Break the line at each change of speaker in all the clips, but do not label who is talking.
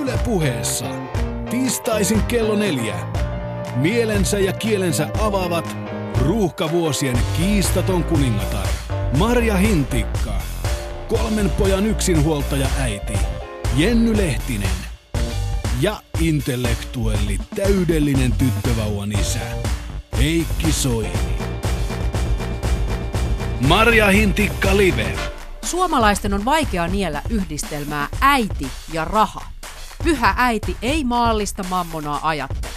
Yle puheessa. Tiistaisin kello neljä. Mielensä ja kielensä avaavat ruuhkavuosien kiistaton kuningatar. Marja Hintikka. Kolmen pojan yksinhuoltaja äiti. Jenny Lehtinen. Ja intellektuelli täydellinen tyttövauvan isä. Heikki Soini. Marja Hintikka Live.
Suomalaisten on vaikea niellä yhdistelmää äiti ja raha. Pyhä äiti ei maallista mammonaa ajattele.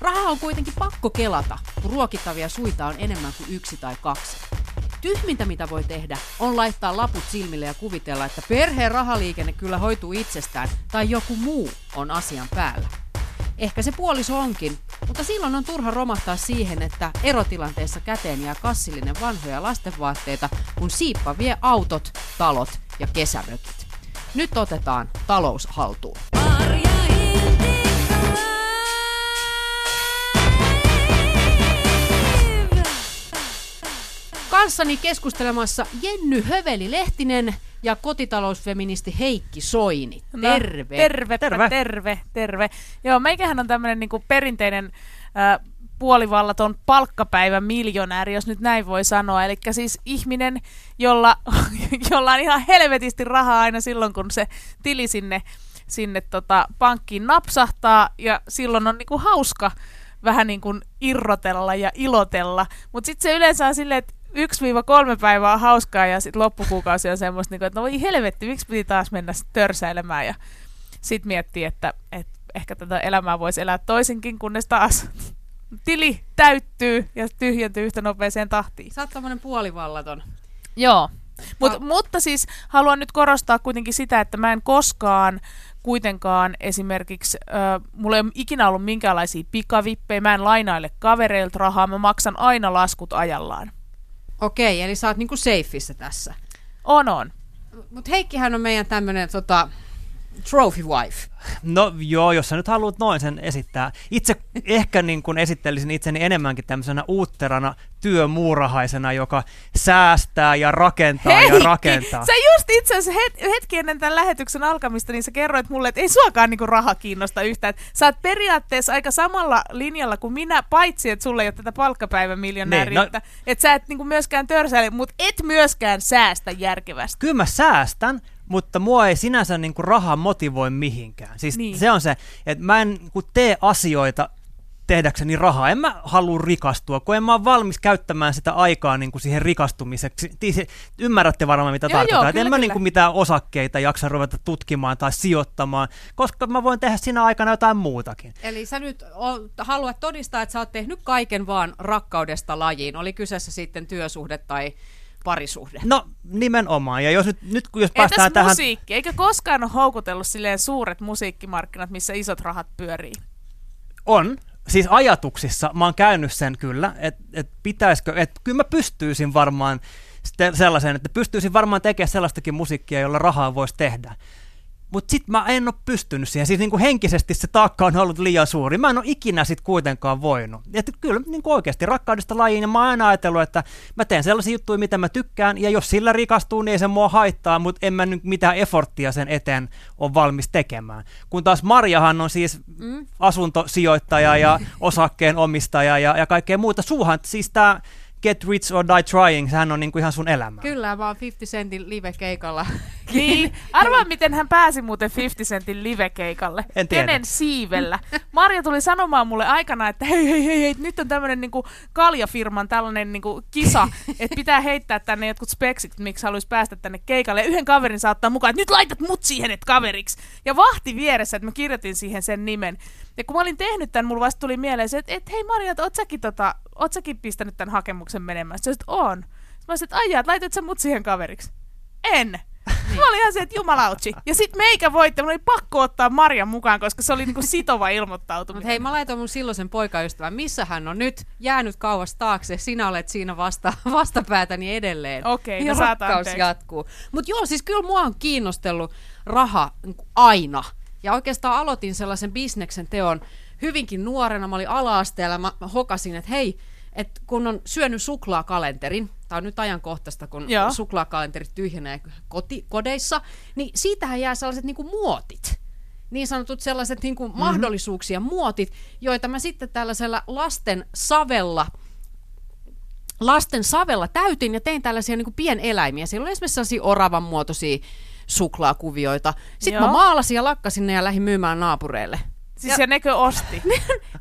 Raha on kuitenkin pakko kelata, kun ruokittavia suita on enemmän kuin yksi tai kaksi. Tyhmintä mitä voi tehdä on laittaa laput silmille ja kuvitella, että perheen rahaliikenne kyllä hoituu itsestään tai joku muu on asian päällä. Ehkä se puoliso onkin, mutta silloin on turha romahtaa siihen, että erotilanteessa käteen jää kassillinen vanhoja lastenvaatteita, kun siippa vie autot, talot ja kesämökit. Nyt otetaan talous haltuun. Kanssani keskustelemassa Jenny Höveli-Lehtinen ja kotitalousfeministi Heikki Soini. Terve.
No, terve, terve, terve, terve. Joo, meikähän on tämmöinen niinku perinteinen äh, puolivallaton palkkapäivä miljonääri, jos nyt näin voi sanoa. Eli siis ihminen, jolla, jolla on ihan helvetisti rahaa aina silloin, kun se tili sinne, sinne tota, pankkiin napsahtaa, ja silloin on niinku hauska vähän niin irrotella ja ilotella. Mutta sitten se yleensä on silleen, että 1-3 päivää on hauskaa ja sitten loppukuukausi on semmoista, niin että no voi helvetti, miksi piti taas mennä törsäilemään ja sitten miettii, että, että ehkä tätä elämää voisi elää toisinkin, kunnes taas tili täyttyy ja tyhjentyy yhtä nopeeseen tahtiin.
Sä oot tämmönen puolivallaton.
Joo. Mut, no. Mutta siis haluan nyt korostaa kuitenkin sitä, että mä en koskaan kuitenkaan esimerkiksi, äh, mulla ei ole ikinä ollut minkäänlaisia pikavippejä, mä en lainaile kavereilta rahaa, mä maksan aina laskut ajallaan.
Okei, eli sä oot niinku seifissä tässä.
On, on.
Mutta Heikkihän on meidän tämmönen tota, trophy wife.
No joo, jos sä nyt haluat noin sen esittää. Itse ehkä niin kun esittelisin itseni enemmänkin tämmöisenä uutterana työmuurahaisena, joka säästää ja rakentaa
Heikki,
ja rakentaa.
sä just itse asiassa het, hetki ennen tämän lähetyksen alkamista, niin sä kerroit mulle, että ei suakaan niinku raha kiinnosta yhtään. Et sä oot periaatteessa aika samalla linjalla kuin minä, paitsi että sulle ei ole tätä palkkapäivän miljonääriyttä. Niin, no, että sä et niinku myöskään törsäile, mutta et myöskään säästä järkevästi.
Kyllä mä säästän, mutta mua ei sinänsä niin kuin raha motivoi mihinkään. Siis niin. se on se, että mä en kun tee asioita tehdäkseni rahaa. En mä halua rikastua, kun en mä ole valmis käyttämään sitä aikaa niin kuin siihen rikastumiseksi. Ymmärrätte varmaan, mitä
joo,
tarkoittaa.
Joo, kyllä,
en mä
kyllä.
niin kuin mitään osakkeita jaksa ruveta tutkimaan tai sijoittamaan, koska mä voin tehdä siinä aikana jotain muutakin.
Eli sä nyt haluat todistaa, että sä oot tehnyt kaiken vaan rakkaudesta lajiin. Oli kyseessä sitten työsuhde tai parisuhde.
No nimenomaan, ja jos nyt, nyt kun jos
Entäs
päästään tähän...
musiikki? Eikö koskaan ole houkutellut silleen suuret musiikkimarkkinat, missä isot rahat pyörii?
On, siis ajatuksissa mä oon käynyt sen kyllä, että et pitäisikö, että kyllä mä pystyisin varmaan sellaiseen, että pystyisin varmaan tekemään sellaistakin musiikkia, jolla rahaa voisi tehdä. Mutta sitten mä en ole pystynyt siihen. Siis niinku henkisesti se taakka on ollut liian suuri. Mä en ole ikinä sit kuitenkaan voinut. Et kyllä niinku oikeasti rakkaudesta lajiin. Ja mä oon aina ajatellut, että mä teen sellaisia juttuja, mitä mä tykkään. Ja jos sillä rikastuu, niin ei se mua haittaa. Mutta en mä nyt mitään efforttia sen eteen ole valmis tekemään. Kun taas Marjahan on siis mm. asuntosijoittaja ja osakkeen omistaja ja, ja kaikkea muuta. Suuhan siis tää Get Rich or Die Trying, sehän on niinku ihan sun elämä.
Kyllä, mä oon 50 Centin live-keikalla.
Niin, arvaa miten hän pääsi muuten 50 Centin live-keikalle.
En tiedä.
Kenen siivellä. Marja tuli sanomaan mulle aikana, että hei, hei, hei, hei nyt on tämmönen niinku kaljafirman tällainen niinku kisa, että pitää heittää tänne jotkut speksit, miksi haluaisi päästä tänne keikalle. Ja yhden kaverin saattaa mukaan, että nyt laitat mut siihen, et kaveriksi. Ja vahti vieressä, että mä kirjoitin siihen sen nimen. Ja kun mä olin tehnyt tämän, mulla vasta tuli mieleen se, että et, hei Marja, että oot säkin, tota, oot säkin pistänyt tämän hakemuksen menemään? Sitten että on. Sitten mä olisin, että aijaa, laitat sä mut siihen kaveriksi? En. Niin. Mä olin ihan se, että jumalautsi. Ja sit meikä voitte, mun oli pakko ottaa Marjan mukaan, koska se oli niinku sitova ilmoittautuminen.
Mutta hei, mä laitoin mun silloisen poikaystävän, missä hän on nyt jäänyt kauas taakse. Sinä olet siinä vasta, vastapäätäni edelleen.
Okei,
ja
no saat
rakkaus
anteeksi.
jatkuu. Mutta joo, siis kyllä mua on kiinnostellut raha niin kuin aina. Ja oikeastaan aloitin sellaisen bisneksen teon hyvinkin nuorena. Mä olin ala-asteella, mä hokasin, että hei, että kun on syönyt suklaakalenterin, tämä on nyt ajankohtaista, kun
Joo.
suklaakalenterit tyhjenee koti, kodeissa, niin siitähän jää sellaiset niinku muotit. niin sanotut sellaiset niin kuin mm-hmm. mahdollisuuksia, muotit, joita mä sitten tällaisella lasten savella lasten savella täytin ja tein tällaisia niin kuin pieneläimiä. Siellä oli esimerkiksi sellaisia oravan muotoisia suklaakuvioita. Sitten
Joo.
mä maalasin ja lakkasin ne ja lähdin myymään naapureille.
Siis
Ja-
nekö osti?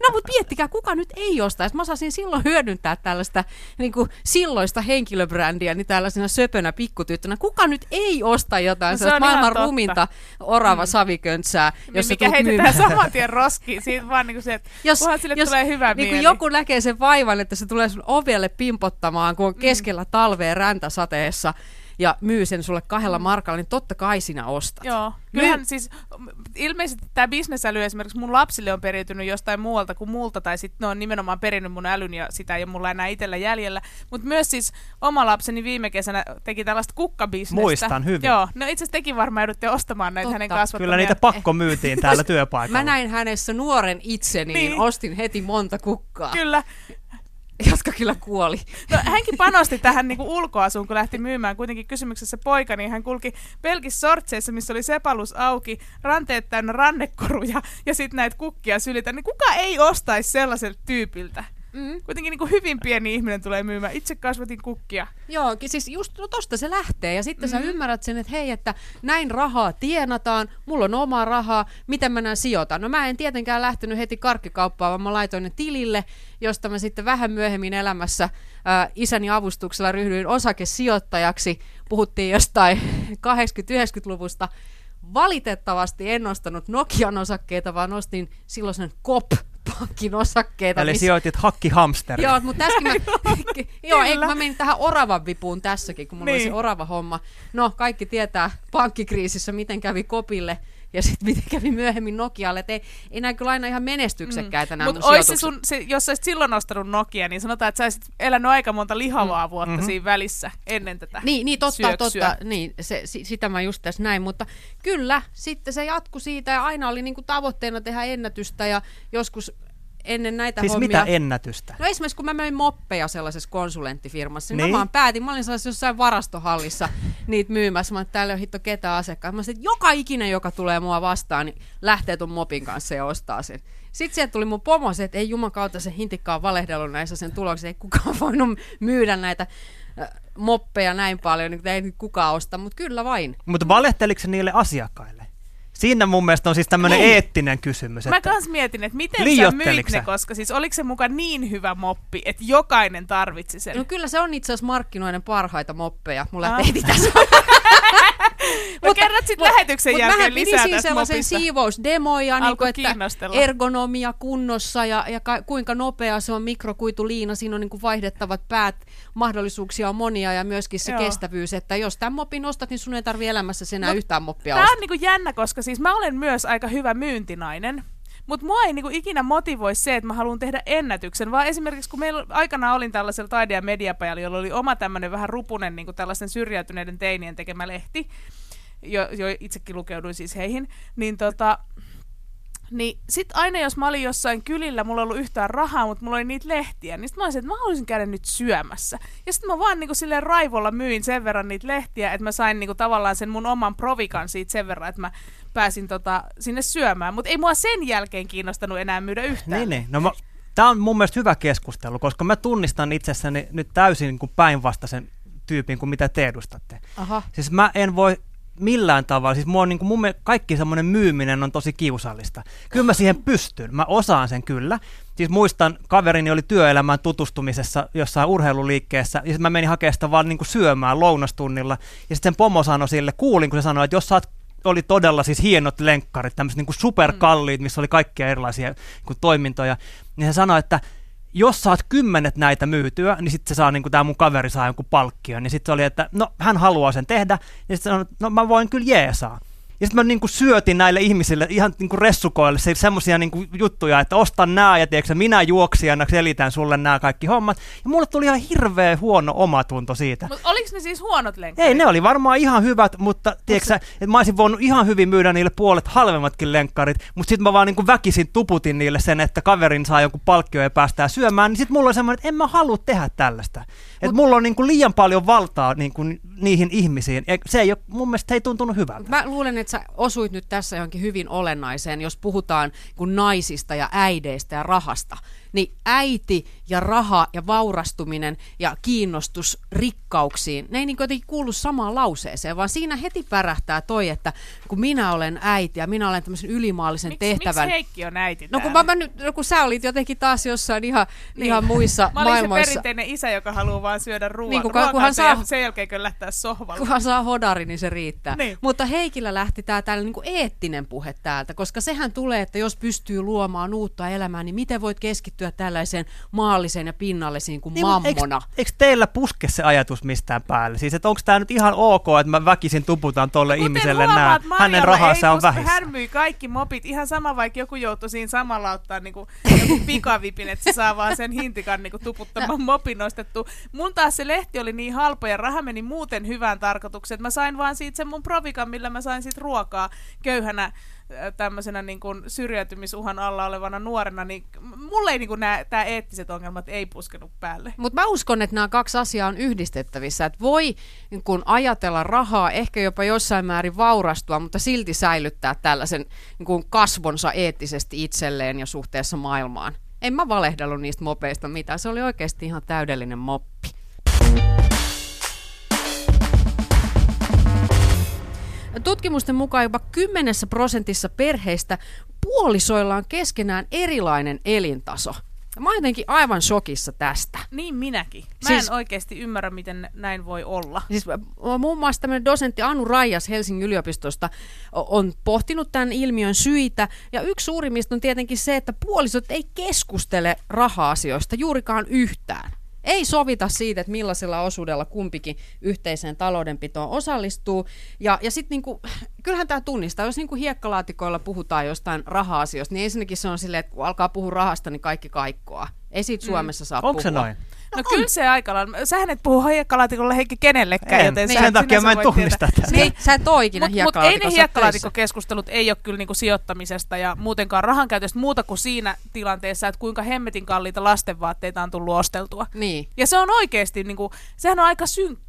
No mutta miettikää, kuka nyt ei ostaisi. Mä osasin silloin hyödyntää tällaista niin kuin silloista henkilöbrändiä niin tällaisena söpönä pikkutyttönä. Kuka nyt ei osta jotain
No se on
maailman ruminta orava saviköntsää,
Niin
jos
mikä heitetään saman tien roskiin. Siitä vaan niin kuin se, että jos, sille
jos
tulee hyvä
niin
mieli.
joku näkee sen vaivan, että se tulee sun ovelle pimpottamaan, kun on keskellä talvea räntäsateessa ja myy sen sulle kahdella markalla, niin totta kai sinä ostat.
Joo. Kyllähän siis m- ilmeisesti tämä bisnesäly esimerkiksi mun lapsille on periytynyt jostain muualta kuin multa, tai sitten ne on nimenomaan perinnyt mun älyn ja sitä ei ole mulla enää itsellä jäljellä. Mutta myös siis oma lapseni viime kesänä teki tällaista kukkabisnestä.
Muistan hyvin.
Joo, no itse asiassa tekin varmaan joudutte ostamaan näitä
Totta.
hänen kasvattamia.
Kyllä niitä pakko myytiin täällä työpaikalla.
Mä näin hänessä nuoren itseni, niin,
Niin.
ostin heti monta kukkaa,
Kyllä.
jotka kyllä kuoli.
No, hänkin panosti tähän niin ulkoasuun, kun lähti myymään. Kuitenkin kysymyksessä poika, niin hän kulki pelkissä sortseissa, missä oli sepalus auki, ranteet täynnä rannekoruja ja sitten näitä kukkia sylitä. Niin kuka ei ostaisi sellaiselta tyypiltä?
Mm.
Kuitenkin niin kuin hyvin pieni ihminen tulee myymään. Itse kasvatin kukkia.
Joo, siis just no tosta se lähtee ja sitten mm-hmm.
Mhm.
sä ymmärrät sen, että hei, että näin rahaa tienataan, mulla on omaa rahaa, miten mä näin sijoitan. No mä en tietenkään lähtenyt heti karkkikauppaan, vaan mä laitoin ne tilille, josta mä sitten vähän myöhemmin elämässä ää, isäni avustuksella ryhdyin osakesijoittajaksi. Puhuttiin jostain 80-90-luvusta. Valitettavasti en ostanut Nokian osakkeita, vaan ostin silloisen COP-pankin osakkeita.
Eli
missä-
sijoitit hakkihamsteri.
Joo, mutta tässäkin mä, joo, ei, mä menin tähän oravan vipuun tässäkin, kun mulla niin. oli
Niin.
se orava homma. No, kaikki tietää pankkikriisissä, miten kävi Kopille ja sitten miten kävi myöhemmin Nokialle. Et ei, ei nämä kyllä aina ihan menestyksekkäitä mm. nämä
Mutta se sun, se, jos sä olisit silloin ostanut Nokia, niin sanotaan, että sä olisit elänyt aika monta lihavaa vuotta
Mhm.
siinä välissä ennen tätä
Niin, niin totta,
syöksyä.
totta. Niin, se, si, sitä mä just tässä näin, mutta kyllä, sitten se jatkui siitä ja aina oli niinku tavoitteena tehdä ennätystä ja joskus ennen näitä
Siis
hommia...
mitä ennätystä?
No esimerkiksi kun mä möin moppeja sellaisessa konsulenttifirmassa, niin, niin. Mä vaan päätin, mä olin sellaisessa jossain varastohallissa niitä myymässä, mä että täällä ei ole hitto ketään asiakkaita. Mä sanoin, että joka ikinen, joka tulee mua vastaan, niin lähtee ton mopin kanssa ja ostaa sen. Sitten sieltä tuli mun pomo se, että ei juman kautta se hintikka on valehdellut näissä sen tuloksia, ei kukaan voinut myydä näitä moppeja näin paljon, niin ei nyt kukaan osta, mutta kyllä vain.
Mutta valehteliko se niille asiakkaille? Siinä mun mielestä on siis tämmöinen
Ei.
eettinen kysymys.
Mä kans mietin, että miten sä myit ne, koska siis oliko se mukaan niin hyvä moppi, että jokainen tarvitsi sen.
No kyllä se on itse asiassa markkinoiden parhaita moppeja. Mulla
Ah.
ah. ei tässä
Mä kerrot sit lähetyksen jälkeen lisää tästä
sellaisen
mopista.
siivousdemoja, niin kuin, että ergonomia kunnossa ja, ja ka, kuinka nopea se on mikrokuituliina. Siinä on niin kuin vaihdettavat päät, mahdollisuuksia on monia ja myöskin se
Joo.
Kestävyys, että jos tämän mopin ostat, niin sun ei tarvi elämässä enää
Mut
yhtään moppia
Tämä on niinku jännä, koska siis mä olen myös aika hyvä myyntinainen. Mutta mua ei niinku ikinä motivoi se, että mä haluan tehdä ennätyksen, vaan esimerkiksi kun meillä aikanaan olin tällaisella taide- ja mediapajalla, jolla oli oma tämmöinen vähän rupunen niinku tällaisten syrjäytyneiden teinien tekemä lehti, jo, jo itsekin lukeuduin siis heihin, niin tota, niin sit aina jos mä olin jossain kylillä, mulla ei ollut yhtään rahaa, mutta mulla oli niitä lehtiä, niin sit mä olisin, että mä haluaisin käydä nyt syömässä. Ja sitten mä vaan niinku silleen raivolla myin sen verran niitä lehtiä, että mä sain niinku tavallaan sen mun oman provikan siitä sen verran, että mä pääsin tota, sinne syömään. Mutta ei mua sen jälkeen kiinnostanut enää myydä yhtään.
Niin, niin. No mä, Tämä on mun mielestä hyvä keskustelu, koska mä tunnistan itsessäni nyt täysin niin kuin päinvastaisen tyypin kuin mitä te edustatte.
Aha.
Siis mä en voi millään tavalla, siis mua niin kuin mun mielestä kaikki semmoinen myyminen on tosi kiusallista. Kyllä mä siihen pystyn, mä osaan sen kyllä. Siis muistan, kaverini oli työelämään tutustumisessa jossain urheiluliikkeessä, ja mä menin hakemaan sitä vaan niin kuin syömään lounastunnilla, ja sitten sen pomo sanoi sille, kuulin kun se sanoi, että jos sä oot oli todella siis hienot lenkkarit, tämmöiset niin superkalliit, missä oli kaikkia erilaisia niin kuin toimintoja, niin se sanoi, että jos saat kymmenet näitä myytyä, niin sitten se saa, niin kuin tämä mun kaveri saa jonkun palkkion. Niin sitten se oli, että no hän haluaa sen tehdä. Ja sitten sanoi, että no mä voin kyllä jeesaa. Ja sitten mä niin kuin syötin näille ihmisille ihan niin kuin ressukoille se, semmoisia niin kuin juttuja, että ostan nää ja tiedätkö, minä juoksijana selitän sulle nämä kaikki hommat. Ja mulle tuli ihan hirveä huono omatunto siitä.
Mutta oliko ne siis huonot lenkkarit?
Ei, ne oli varmaan ihan hyvät, mutta tiedätkö, että mä olisin voinut ihan hyvin myydä niille puolet halvemmatkin lenkkarit, mutta sitten mä vaan niin kuin väkisin tuputin niille sen, että kaverin saa jonkun palkkio ja päästään syömään, niin sitten mulla oli semmoinen, että en mä halua tehdä tällaista. Että mulla on niin kuin liian paljon valtaa niin kuin niihin ihmisiin. Ja se ei ole, mun mielestä ei tuntunut hyvältä.
Mä luulen, että sä osuit nyt tässä johonkin hyvin olennaiseen, jos puhutaan kun naisista ja äideistä ja rahasta. Niin äiti ja raha ja vaurastuminen ja kiinnostus rikkauksiin, ne ei niin jotenkin kuulu samaan lauseeseen, vaan siinä heti pärähtää toi, että kun minä olen äiti ja minä olen tämmöisen ylimaallisen
Miks,
tehtävän.
Miksi Heikki on äiti
No kun, mä, mä nyt, no kun sä olit jotenkin taas jossain ihan, niin. ihan muissa
Mä olin se
maailmoissa.
perinteinen isä, joka haluaa vaan syödä ruoan,
Niin, kun-
ruokaa
kunhan
sen,
saa-
sen jälkeen, kun lähtee sohvalle.
Kunhan saa hodari, niin se riittää.
Niin.
Mutta Heikillä lähti tämä tällainen niin eettinen puhe täältä, koska sehän tulee, että jos pystyy luomaan uutta elämää, niin miten voit keskittyä tällaiseen maalliseen ja pinnallisiin kuin
Niin,
mammona?
Eikö, eikö teillä puske se ajatus mistään päälle? Siis, että onko tämä nyt ihan ok, että mä väkisin tuputan tolle
Kuten
ihmiselle?
Marjalla
Hänen rahansa
ei
on vähissä.
Hän myi kaikki mopit ihan sama, vaikka joku joutui siinä samalla ottaa niinku, joku pikavipin, että se saa vaan sen hintikan niinku, tuputtamaan mopin nostettu. Mun taas se lehti oli niin halpa ja raha meni muuten hyvään tarkoitukseen, että mä sain vaan siitä sen mun provikan, millä mä sain sit ruokaa köyhänä tämmöisenä niin kuin syrjäytymisuhan alla olevana nuorena, niin mulle ei niin nämä tää eettiset ongelmat ei puskenut päälle.
Mutta mä uskon, että nämä kaksi asiaa on yhdistettävissä. Että voi niin kun ajatella rahaa, ehkä jopa jossain määrin vaurastua, mutta silti säilyttää tällaisen niin kun kasvonsa eettisesti itselleen ja suhteessa maailmaan. En mä valehdellut niistä mopeista mitään. Se oli oikeasti ihan täydellinen moppi. Tutkimusten mukaan jopa 10 prosentissa perheistä puolisoilla on keskenään erilainen elintaso. Ja Mä oon jotenkin aivan shokissa tästä.
Niin minäkin. Mä
Siis-
en oikeasti ymmärrä, miten näin voi olla.
Siis äh, muun muassa tämmöinen dosentti Anu Raijas Helsingin yliopistosta on pohtinut tämän ilmiön syitä. Ja yksi suurimmista on tietenkin se, että puolisot ei keskustele raha-asioista juurikaan yhtään. Ei sovita siitä, että millaisella osuudella kumpikin yhteiseen taloudenpitoon osallistuu. Ja, ja sitten niinku, kyllähän tämä tunnistaa, jos niinku hiekkalaatikoilla puhutaan jostain raha-asioista, niin ensinnäkin se on silleen, että kun alkaa puhua rahasta, niin kaikki kaikkoa. Ei siitä Suomessa saa
Onko se
puhua.
noin?
No, kyllä se aika lailla. Sähän et puhu hiekkalaatikolla Heikki kenellekään,
En.
joten
Niin, sen takia mä en tunnista tätä.
Niin, sä et oo ikinä
Mutta mut ei ne hiekkalaatikokeskustelut ei ole kyllä niinku sijoittamisesta ja muutenkaan rahankäytöstä muuta kuin siinä tilanteessa, että kuinka hemmetin kalliita lastenvaatteita on tullut osteltua.
Niin.
Ja se on oikeasti, niinku, sehän on aika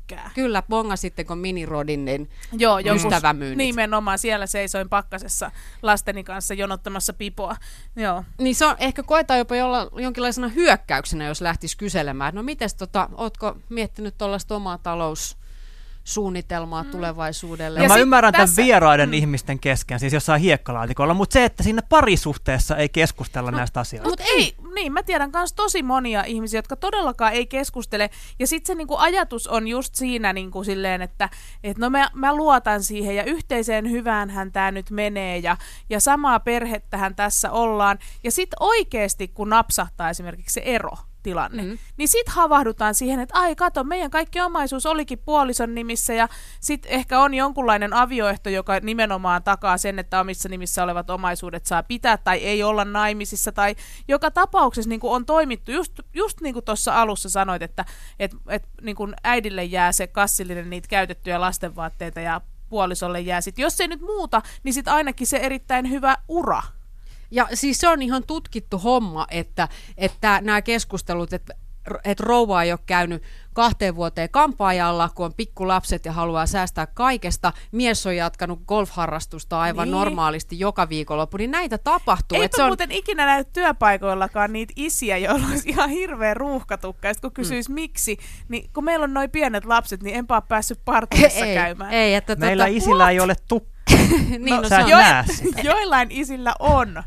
synkkää.
Kyllä, bongasitteko minirodin, niin
Joo,
Ystävämyynnit.
Nimenomaan, siellä seisoin pakkasessa lasteni kanssa jonottamassa pipoa. Joo.
Niin se on ehkä koetaan jopa jolla, jonkinlaisena hyökkäyksenä, jos lähtisi kyselemään, että no mites tota, ootko miettinyt tuollaista omaa taloussuunnitelmaa mm. tulevaisuudelle?
No
Ja
mä ymmärrän tämän
tässä-
vieraiden
mm.
ihmisten kesken, siis jossain hiekkalaatikolla, mutta se, että siinä parisuhteessa ei keskustella
No,
näistä asioista.
Mutta ei, niin mä tiedän myös tosi monia ihmisiä, jotka todellakaan ei keskustele. Ja sitten se niinku ajatus on just siinä niinku silleen, että et no mä, mä luotan siihen ja yhteiseen hyväänhän tämä nyt menee ja, ja samaa perhettähän tässä ollaan. Ja sitten oikeasti, kun napsahtaa esimerkiksi se ero, tilanne.
Mm.
Niin sit havahdutaan siihen, että ai kato, meidän kaikki omaisuus olikin puolison nimissä ja sit ehkä on jonkunlainen avioehto, joka nimenomaan takaa sen, että omissa nimissä olevat omaisuudet saa pitää tai ei olla naimisissa tai joka tapauksessa niin on toimittu, just, just niin kuin tuossa alussa sanoit, että et, et, niin kuin äidille jää se kassillinen niitä käytettyjä lastenvaatteita ja puolisolle jää sit, jos ei nyt muuta, niin sit ainakin se erittäin hyvä ura.
Ja siis se on ihan tutkittu homma, että, että nämä keskustelut, että että rouva ei ole käynyt kahteen vuoteen kampaajalla, kun on pikkulapset ja haluaa säästää kaikesta. Mies on jatkanut golfharrastusta aivan
Niin.
normaalisti joka viikonloppu, niin näitä tapahtuu.
Eipä
että se on,
muuten ikinä näy työpaikoillakaan niitä isiä, joilla olisi ihan hirveä ruuhkatukka. Ja kun kysyisi mm. miksi, niin kun meillä on noin pienet lapset, niin enpä ole päässyt parturissa
ei,
käymään.
ei, että
Meillä
tota,
isillä ei ole tukka.
niin, no,
sä
se on.
Jo-. Joillain isillä on.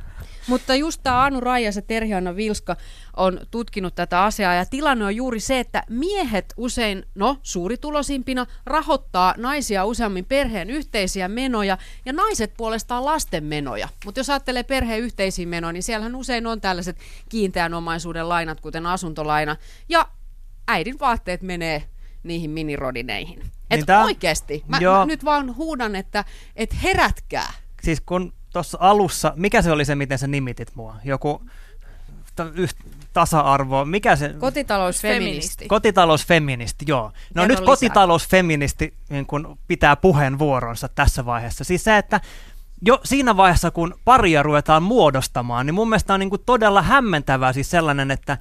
Mutta just tämä Anu Raijas ja Terhianna Vilska on tutkinut tätä asiaa ja tilanne on juuri se, että miehet usein, no suurituloisimpina, rahoittaa naisia useammin perheen yhteisiä menoja ja naiset puolestaan lasten menoja. Mutta jos ajattelee perheen yhteisiä menoja, niin siellähän usein on tällaiset kiinteän omaisuuden lainat, kuten asuntolaina ja äidin vaatteet menee niihin minirodineihin. Et
Niin tää-
oikeasti, mä,
Joo.
mä nyt vaan huudan, että et herätkää.
Siis kun tuossa alussa, mikä se oli se, miten sä nimitit mua? Joku tasa-arvo, mikä se...
Kotitalousfeministi.
Kotitalousfeministi, joo. No
Kerro
nyt
lisää.
kotitalousfeministi niin kun pitää puheenvuoronsa tässä vaiheessa. Siis se, että jo siinä vaiheessa, kun paria ruvetaan muodostamaan, niin mun mielestä on niin kuin todella hämmentävää siis sellainen, että et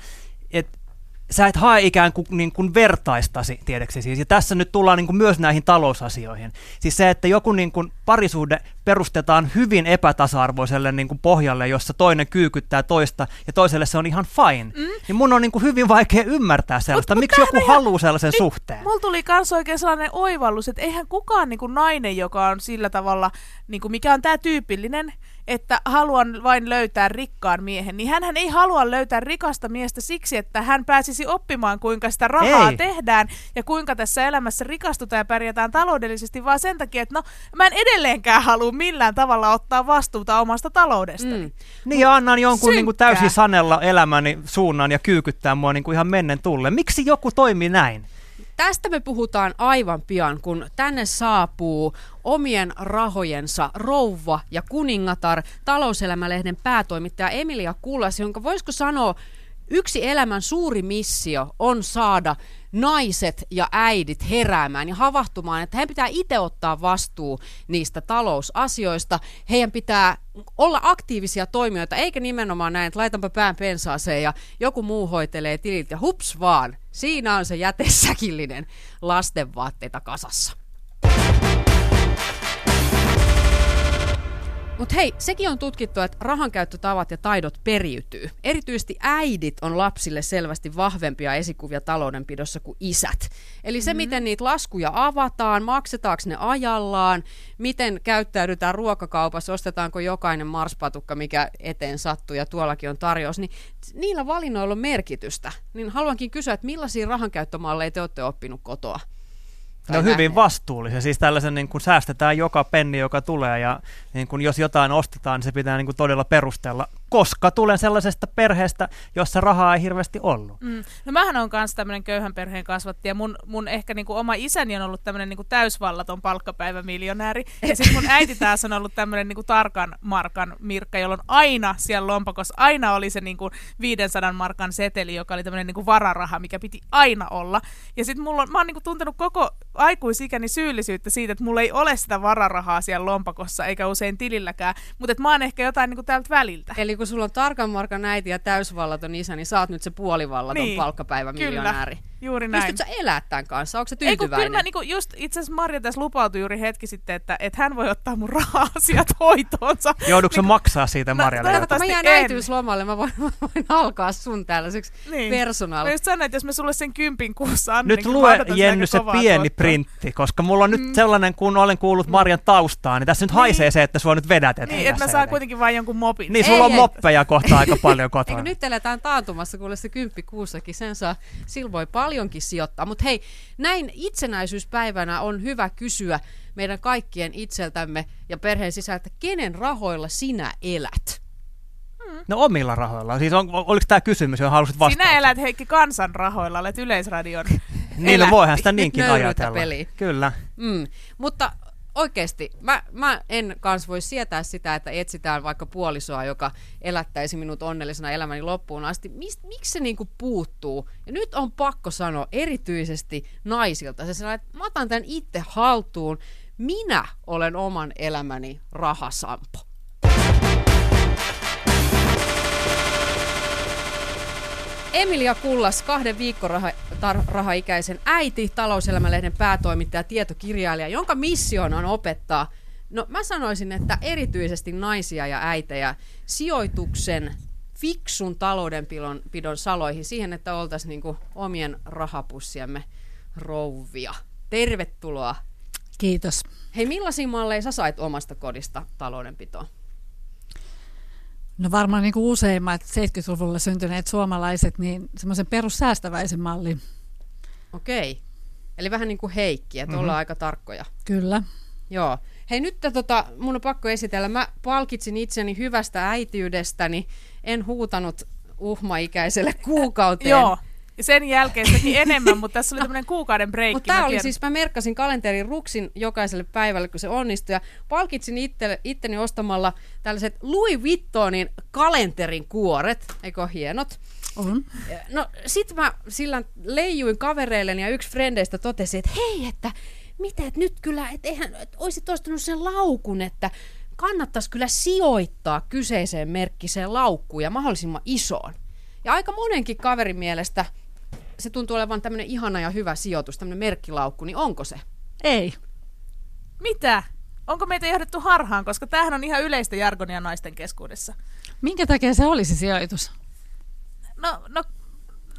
sä et hae ikään kuin, niin kuin vertaistasi, tiedätkö siis. Ja tässä nyt tullaan niin kuin myös näihin talousasioihin. Siis se, että joku niin kuin parisuhde perustetaan hyvin epätasa-arvoiselle niin kuin pohjalle, jossa toinen kyykyttää toista ja toiselle se on ihan fine. Mm. Niin mun on niin kuin hyvin vaikea ymmärtää sellaista. Mut, Miksi joku haluaa sellaisen niin, suhteen?
Mulla tuli kans oikein sellainen oivallus, että eihän kukaan niin kuin nainen, joka on sillä tavalla, niin kuin mikä on tämä tyypillinen, että haluan vain löytää rikkaan miehen, niin hän ei halua löytää rikasta miestä siksi, että hän pääsisi oppimaan, kuinka sitä rahaa ei. tehdään ja kuinka tässä elämässä rikastutaan ja pärjätään taloudellisesti, vaan sen takia, että no mä en edelleenkään halua millään tavalla ottaa vastuuta omasta taloudesta. Mm.
Niin ja annan jonkun niin kuin täysin sanella elämäni suunnan ja kyykyttää mua niin kuin ihan mennen tulle. Miksi joku toimii näin?
Tästä me puhutaan aivan pian, kun tänne saapuu omien rahojensa rouva ja kuningatar, talouselämälehden päätoimittaja Emilia Kullas, jonka voisiko sanoa yksi elämän suuri missio on saada naiset ja äidit heräämään ja havahtumaan, että heidän pitää itse ottaa vastuu niistä talousasioista. Heidän pitää olla aktiivisia toimijoita, eikä nimenomaan näin, että laitanpa pään pensaaseen ja joku muu hoitelee tilit ja hups vaan. Siinä on se jätesäkillinen lastenvaatteita kasassa. Mutta hei, sekin on tutkittu, että rahankäyttötavat ja taidot periytyy. Erityisesti äidit on lapsille selvästi vahvempia esikuvia taloudenpidossa kuin isät. Eli se, mm-hmm. miten niitä laskuja avataan, maksetaanko ne ajallaan, miten käyttäydytään ruokakaupassa, ostetaanko jokainen marspatukka, mikä eteen sattuu ja tuollakin on tarjous, niin niillä valinnoilla on merkitystä. Niin haluankin kysyä, että millaisia rahankäyttömalleja te olette oppinut kotoa?
No hyvin vastuullisia, siis tällaisen niin kuin säästetään joka penni, joka tulee ja niin kuin jos jotain ostetaan, niin se pitää niin kuin todella perustella koska tulen sellaisesta perheestä, jossa rahaa ei hirveästi ollut. Mm.
No mähän on myös tämmöinen köyhän perheen kasvatti ja mun, mun ehkä niinku oma isäni on ollut tämmöinen niinku täysvallaton palkkapäivämiljonääri ja sitten mun äiti taas on ollut tämmöinen niinku tarkan markan Mirkka, jolloin aina siellä lompakossa, aina oli se niinku 500 markan seteli, joka oli tämmöinen niinku vararaha, mikä piti aina olla. Ja sitten mulla on, mä oon niinku tuntenut koko aikuisikäni syyllisyyttä siitä, että mulla ei ole sitä vararahaa siellä lompakossa eikä usein tililläkään, mutta että mä oon ehkä jotain niinku täältä väliltä.
Eli kun sulla on tarkan markan äiti ja täysvallaton isä, niin oot nyt se puolivallaton niin, palkkapäivämiljonääri. Kyllä.
Juuri näin.
Pystytkö sä elää tämän kanssa? Onko se tyytyväinen? Ei,
kyllä mä, niinku, just itse asiassa Marja tässä lupautui juuri hetki sitten, että, että hän voi ottaa mun raha-asiat hoitoonsa.
Joudutko niin, maksaa siitä Marjalle? No,
mä jään äitiyslomalle, mä voin, mä voin alkaa sun tällaiseksi niin. personaali.
Mä just sanoin, että jos mä sulle sen kympin kuussa annan,
Nyt
niin
lue Jenny se pieni tuottaa. printti, koska mulla on nyt mm. sellainen, kun olen kuullut Marjan taustaa, niin tässä nyt niin. haisee se, että sua nyt vedät.
Niin, että mä saan kuitenkin vain jonkun mopin.
Niin, sulla ei, on ei. moppeja kohta aika paljon kotona.
Eikö nyt eletään taantumassa, kuule se kymppi kuussakin, sen saa, sillä voi paljonkin sijoittaa. Mutta hei, näin itsenäisyyspäivänä on hyvä kysyä meidän kaikkien itseltämme ja perheen sisältä, kenen rahoilla sinä elät?
No omilla rahoilla. Siis on, oliko tämä kysymys, johon halusit vastata?
Sinä elät Heikki kansan rahoilla, olet Yleisradion
Niin, no voihan sitä niinkin ajatella. Peli. Kyllä.
Mm. Mutta oikeasti, mä, mä en kans voi sietää sitä, että etsitään vaikka puolisoa, joka elättäisi minut onnellisena elämäni loppuun asti. Mist, miksi se niinku puuttuu? Ja nyt on pakko sanoa erityisesti naisilta se sellainen, että mä otan tämän itse haltuun. Minä olen oman elämäni rahasampo. Emilia Kullas, kahden viikkorahaikäisen äiti, talouselämälehden päätoimittaja, tietokirjailija, jonka mission on opettaa, no mä sanoisin, että erityisesti naisia ja äitejä sijoituksen fiksun taloudenpidon pidon saloihin siihen, että oltaisiin niinku omien rahapussiemme rouvia. Tervetuloa.
Kiitos.
Hei, millaisia malleja sä sait omasta kodista taloudenpitoon?
No varmaan niin kuin useimmat 70-luvulla syntyneet suomalaiset, niin semmoisen perussäästäväisen mallin.
Okei. Eli vähän niin kuin Heikki, että mm-hmm. ollaan aika tarkkoja.
Kyllä.
Joo. Hei nyt tota, mun on pakko esitellä. Mä palkitsin itseni hyvästä äitiydestäni. En huutanut uhmaikäiselle kuukauteen.
Joo. Sen jälkeen teki enemmän, mutta tässä oli tämmöinen kuukauden breikki.
Mutta tämä oli siis, mä merkkasin kalenterin ruksin jokaiselle päivälle, kun se onnistui, ja palkitsin itte, itteni ostamalla tällaiset Louis Vuittonin kalenterin kuoret, eikö hienot?
On.
No sit mä sillä leijuin kavereilleni ja yksi frendeistä totesi, että hei, että mitä, että nyt kyllä, että eihän, että olisit ostanut sen laukun, että kannattaisi kyllä sijoittaa kyseiseen merkkiseen laukkuun ja mahdollisimman isoon. Ja aika monenkin kaverin mielestä se tuntuu olevan tämmöinen ihana ja hyvä sijoitus, tämmöinen merkkilaukku, niin onko se?
Ei.
Mitä? Onko meitä johdettu harhaan, koska tämähän on ihan yleistä jargonia naisten keskuudessa.
Minkä takia se olisi sijoitus?
No, no,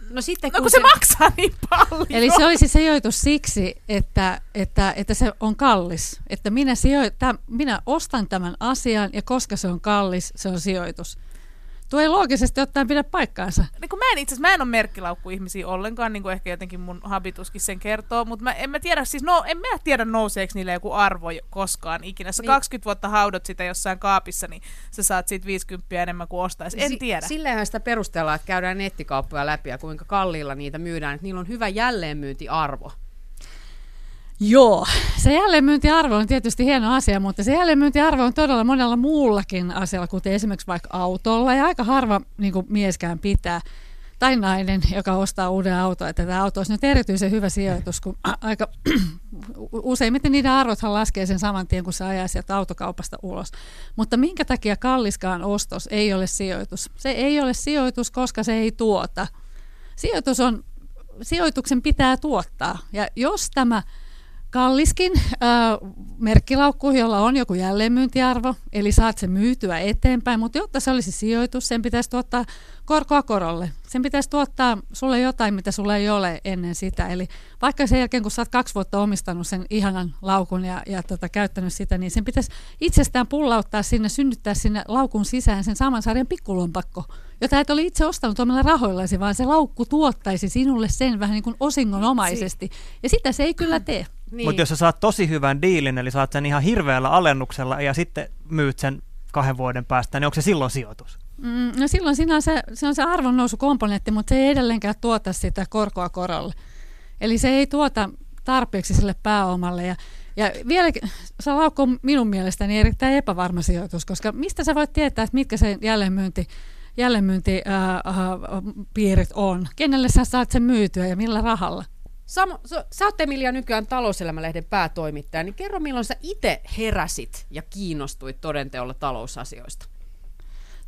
No sitten
no kun se maksaa niin paljon.
Eli se olisi sijoitus siksi, että, että, että se on kallis. Että minä, sijo- täm, minä ostan tämän asian ja koska se on kallis, se on sijoitus. Tuo ei loogisesti ottaen pidä paikkaansa.
niin kun mä en itse mä en ole merkkilaukku-ihmisiä ollenkaan, niin kuin ehkä jotenkin mun habituskin sen kertoo, mutta mä, en mä tiedä, siis no, en mä tiedä nouseeko niille joku arvo koskaan ikinä. Sä
Niin.
20 vuotta haudot sitä jossain kaapissa, niin sä saat siitä 50 enemmän kuin ostaisi. En
Si-
tiedä.
Silleenhän sitä perustellaan, että käydään nettikauppoja läpi ja kuinka kalliilla niitä myydään, että niillä on hyvä jälleenmyyntiarvo.
Joo, se jälleenmyyntiarvo on tietysti hieno asia, mutta se jälleenmyyntiarvo on todella monella muullakin asialla, kuten esimerkiksi vaikka autolla, ja aika harva niin kuin mieskään pitää, tai nainen, joka ostaa uuden auton, että tämä auto olisi nyt erityisen hyvä sijoitus, kun aika useimmiten niiden arvothan laskee sen saman tien, kun se ajaa sieltä autokaupasta ulos. Mutta minkä takia kalliskaan ostos ei ole sijoitus? Se ei ole sijoitus, koska se ei tuota. Sijoitus on, sijoituksen pitää tuottaa, ja jos tämä kalliskin äh, merkkilaukku, jolla on joku jälleenmyyntiarvo, eli saat sen myytyä eteenpäin, mutta jotta se olisi sijoitus, sen pitäisi tuottaa korkoa korolle. Sen pitäisi tuottaa sulle jotain, mitä sulle ei ole ennen sitä. Eli vaikka sen jälkeen, kun sä oot kaksi vuotta omistanut sen ihanan laukun ja, ja tota, käyttänyt sitä, niin sen pitäisi itsestään pullauttaa sinne, synnyttää sinne laukun sisään sen saman sarjan pikkulompakko, jota et ole itse ostanut omilla rahoillasi, vaan se laukku tuottaisi sinulle sen vähän niin kuin osingonomaisesti. Ja sitä se ei kyllä tee.
Niin.
Mutta jos sä saat tosi hyvän diilin, eli saat sen ihan hirveällä alennuksella ja sitten myyt sen kahden vuoden päästä, niin onko se silloin sijoitus?
Mm, no silloin siinä on se, se on se arvonnousukomponentti, mutta se ei edelleenkään tuota sitä korkoa korolle. Eli se ei tuota tarpeeksi sille pääomalle. Ja, ja vieläkin, se laukku on minun mielestäni erittäin epävarma sijoitus, koska mistä sä voit tietää, että mitkä se jälleenmyynti, jälleenmyyntipiirit on? Kenelle sä saat sen myytyä ja millä rahalla?
Samo, sä, sä oot Emilia nykyään talouselämälehden päätoimittaja, niin kerro milloin sä itse heräsit ja kiinnostuit todenteolla talousasioista.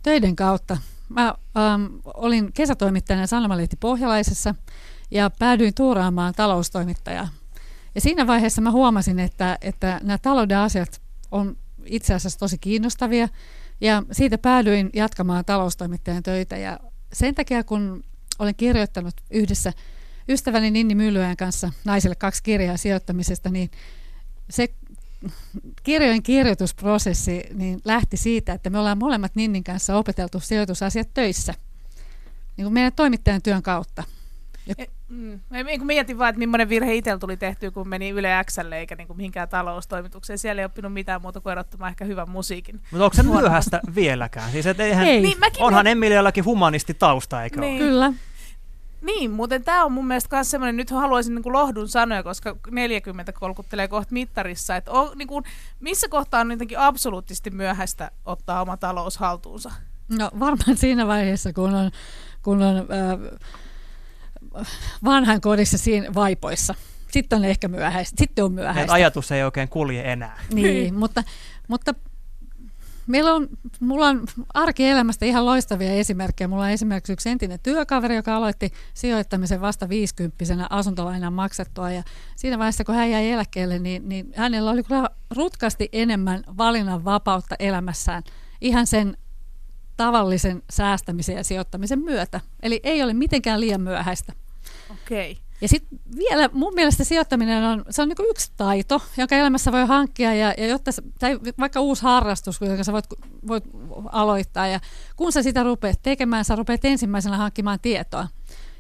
töiden kautta. Mä ähm, olin kesätoimittajana Sanomalehti Pohjalaisessa ja päädyin tuuraamaan taloustoimittajaa. Ja siinä vaiheessa mä huomasin, että, että nämä talouden asiat on itse asiassa tosi kiinnostavia ja siitä päädyin jatkamaan taloustoimittajan töitä ja sen takia kun olen kirjoittanut yhdessä ystäväni Ninni Myllyään kanssa naisille kaksi kirjaa sijoittamisesta, niin se kirjojen kirjoitusprosessi niin lähti siitä, että me ollaan molemmat Ninnin kanssa opeteltu sijoitusasiat töissä. Niin kuin meidän toimittajan työn kautta.
E, mm, mä mä mietin vaan, että millainen virhe itsellä tuli tehty, kun meni Yle Xlle eikä niinku mihinkään taloustoimitukseen. Siellä ei oppinut mitään muuta kuin erottamaan ehkä hyvän musiikin.
Mutta onko se myöhäistä vieläkään? Siis et eihän,
Ei.
Niin, mäkin
onhan Emiliallakin humanisti tausta, eikö
Niin.
ole?
Kyllä.
Niin, muuten tämä on mun mielestä myös semmoinen, nyt haluaisin niin lohdun sanoja, koska 40 kolkuttelee kohta mittarissa, että on, niin kuin, missä kohtaa on jotenkin absoluuttisesti myöhäistä ottaa oma talous haltuunsa?
No varmaan siinä vaiheessa, kun on, kun on äh, vanhan kodissa siinä vaipoissa. Sitten on ehkä myöhäistä. Sitten on
Et
myöhäistä.
ajatus ei oikein kulje enää.
Niin, mutta, mutta meillä on, mulla on arkielämästä ihan loistavia esimerkkejä. Mulla on esimerkiksi yksi entinen työkaveri, joka aloitti sijoittamisen vasta 50 asuntolainan maksettua. Ja siinä vaiheessa, kun hän jäi eläkkeelle, niin, niin hänellä oli kyllä rutkasti enemmän valinnan vapautta elämässään ihan sen tavallisen säästämisen ja sijoittamisen myötä. Eli ei ole mitenkään liian myöhäistä.
Okei. Okay.
Ja sitten vielä mun mielestä sijoittaminen on, se on niin yksi taito, jonka elämässä voi hankkia, ja, ja jotta, tai vaikka uusi harrastus, jonka sä voit, voit aloittaa, ja kun sä sitä rupeat tekemään, sä rupeat ensimmäisenä hankkimaan tietoa.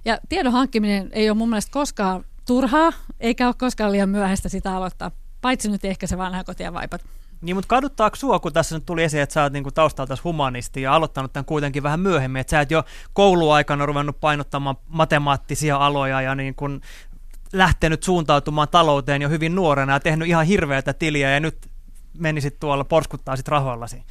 Ja tiedon hankkiminen ei ole mun mielestä koskaan turhaa, eikä ole koskaan liian myöhäistä sitä aloittaa, paitsi nyt ehkä se vanha kotia vaipat.
Niin, mutta kaduttaako sua, kun tässä nyt tuli esiin, että sä oot niinku taustalta humanisti ja aloittanut tämän kuitenkin vähän myöhemmin, että sä et jo kouluaikana ruvennut painottamaan matemaattisia aloja ja niin kun lähtenyt suuntautumaan talouteen jo hyvin nuorena ja tehnyt ihan hirveätä tiliä ja nyt menisit tuolla porskuttaa sit rahoillasi.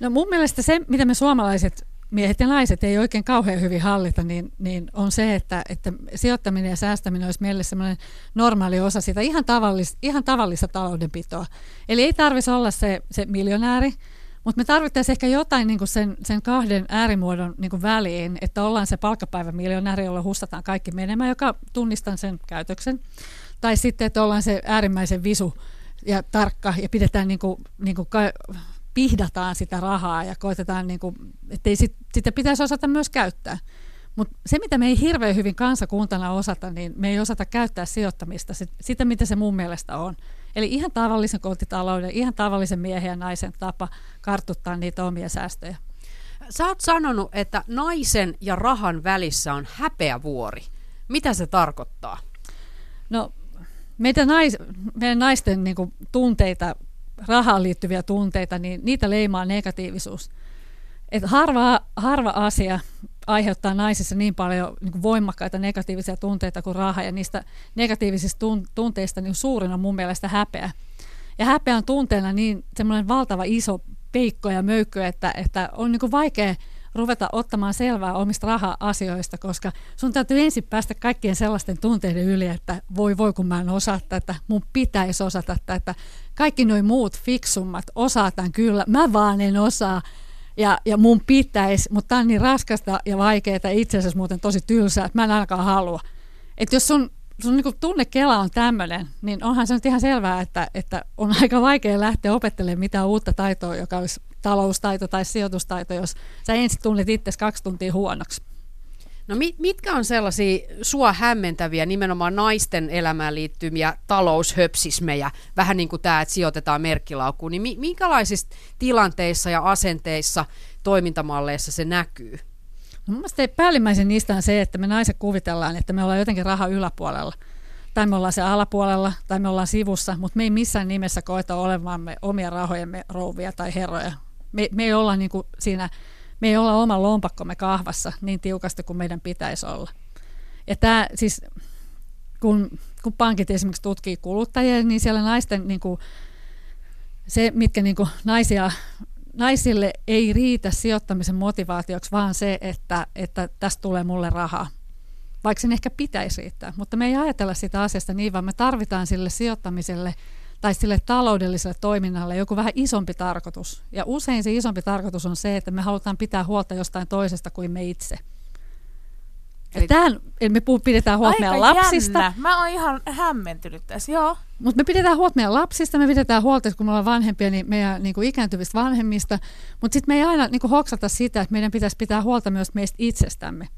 No mun mielestä se, mitä me suomalaiset miehet ja naiset ei oikein kauhean hyvin hallita, niin, niin on se, että, että sijoittaminen ja säästäminen olisi meille semmoinen normaali osa sitä ihan tavallista, ihan tavallista taloudenpitoa. Eli ei tarvitsisi olla se, se miljonääri, Mutta me tarvittaisiin ehkä jotain niin sen, sen kahden äärimuodon niin väliin, että ollaan se palkkapäivämiljonääri, jolla hustataan kaikki menemään, joka tunnistan sen käytöksen. Tai sitten, että ollaan se äärimmäisen visu ja tarkka ja pidetään niin kuin, niin kuin ka- pihdataan sitä rahaa ja koitetaan, niin kuin, ettei sit, sitä pitäisi osata myös käyttää. Mutta se, mitä me ei hirveän hyvin kansakuntana osata, niin me ei osata käyttää sijoittamista, sitä mitä se mun mielestä on. Eli ihan tavallisen kotitalouden, ihan tavallisen miehen ja naisen tapa kartuttaa niitä omia säästöjä.
Sä oot sanonut, että naisen ja rahan välissä on häpeävuori. Mitä se tarkoittaa?
No, meitä nais, meidän naisten niin kuin, tunteita, rahaan liittyviä tunteita, niin niitä leimaa negatiivisuus. Et harva, harva asia aiheuttaa naisissa niin paljon niin voimakkaita negatiivisia tunteita kuin raha, ja niistä negatiivisista tunteista niin suurin on mun mielestä häpeä. Ja häpeä on tunteena niin semmoinen valtava iso peikko ja möykkö, että, että on niin kuin vaikea ruveta ottamaan selvää omista raha-asioista, koska sun täytyy ensin päästä kaikkien sellaisten tunteiden yli, että voi voi kun mä en osaa tätä, mun pitäisi osata tätä. Kaikki nuo muut fiksummat osaatan kyllä, mä vaan en osaa ja, ja mun pitäisi, mutta tämä on niin raskasta ja vaikeaa, itse asiassa muuten tosi tylsää, että mä en ainakaan halua. Että jos sun, sun niin tunnekela on tämmöinen, niin onhan se nyt ihan selvää, että, että on aika vaikea lähteä opettelemaan mitään uutta taitoa, joka olisi taloustaito tai sijoitustaito, jos sä ensin tunnet itse kaksi tuntia huonoksi.
No mitkä on sellaisia sua hämmentäviä nimenomaan naisten elämään liittyviä taloushöpsismejä, vähän niin kuin tämä, että sijoitetaan merkkilaukkuun, niin minkälaisissa tilanteissa ja asenteissa, toimintamalleissa se näkyy?
No, Mielestäni päällimmäisen niistä on se, että me naiset kuvitellaan, että me ollaan jotenkin raha yläpuolella. Tai me ollaan se alapuolella, tai me ollaan sivussa, mutta me ei missään nimessä koeta olevamme omia rahojemme rouvia tai herroja. Me, me ei olla niin kuin siinä me ei olla oma lompakkomme kahvassa niin tiukasti kuin meidän pitäisi olla. Ja tämä siis, kun, kun pankit esimerkiksi tutkii kuluttajia, niin siellä naisten niin kuin, se, mitkä niin kuin naisia, naisille ei riitä sijoittamisen motivaatioksi, vaan se, että, että tästä tulee mulle rahaa. Vaikka sen ehkä pitäisi riittää. Mutta me ei ajatella sitä asiasta niin, vaan me tarvitaan sille sijoittamiselle – tai sille taloudelliselle toiminnalle joku vähän isompi tarkoitus. Ja usein se isompi tarkoitus on se, että me halutaan pitää huolta jostain toisesta kuin me itse. Eli tämän, me puhu, pidetään huolta meidän lapsista.
Jännä. Mä oon ihan hämmentynyt tässä, joo.
Mutta me pidetään huolta meidän lapsista, me pidetään huolta, että kun me ollaan vanhempia, niin meidän niin kuin ikääntyvistä vanhemmista. Mutta sitten me ei aina niin kuin hoksata sitä, että meidän pitäisi pitää huolta myös meistä itsestämme.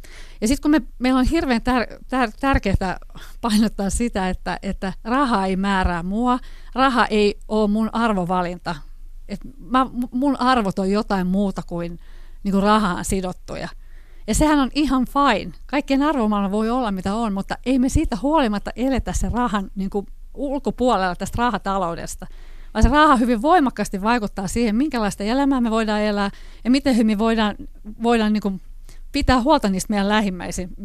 Ja sitten kun me, meillä on hirveän tär, tär, tärkeää painottaa sitä, että, että raha ei määrää mua, raha ei ole mun arvovalinta. Et mä, mun arvot on jotain muuta kuin, niin kuin rahaan sidottuja – ja sehän on ihan fine. Kaikkien arvomaailma voi olla mitä on, mutta ei me siitä huolimatta eletä sen rahan niin kuin ulkopuolella tästä rahataloudesta. Vaan se raha hyvin voimakkaasti vaikuttaa siihen, minkälaista elämää me voidaan elää ja miten hyvin voidaan, voidaan niin kuin pitää huolta niistä meidän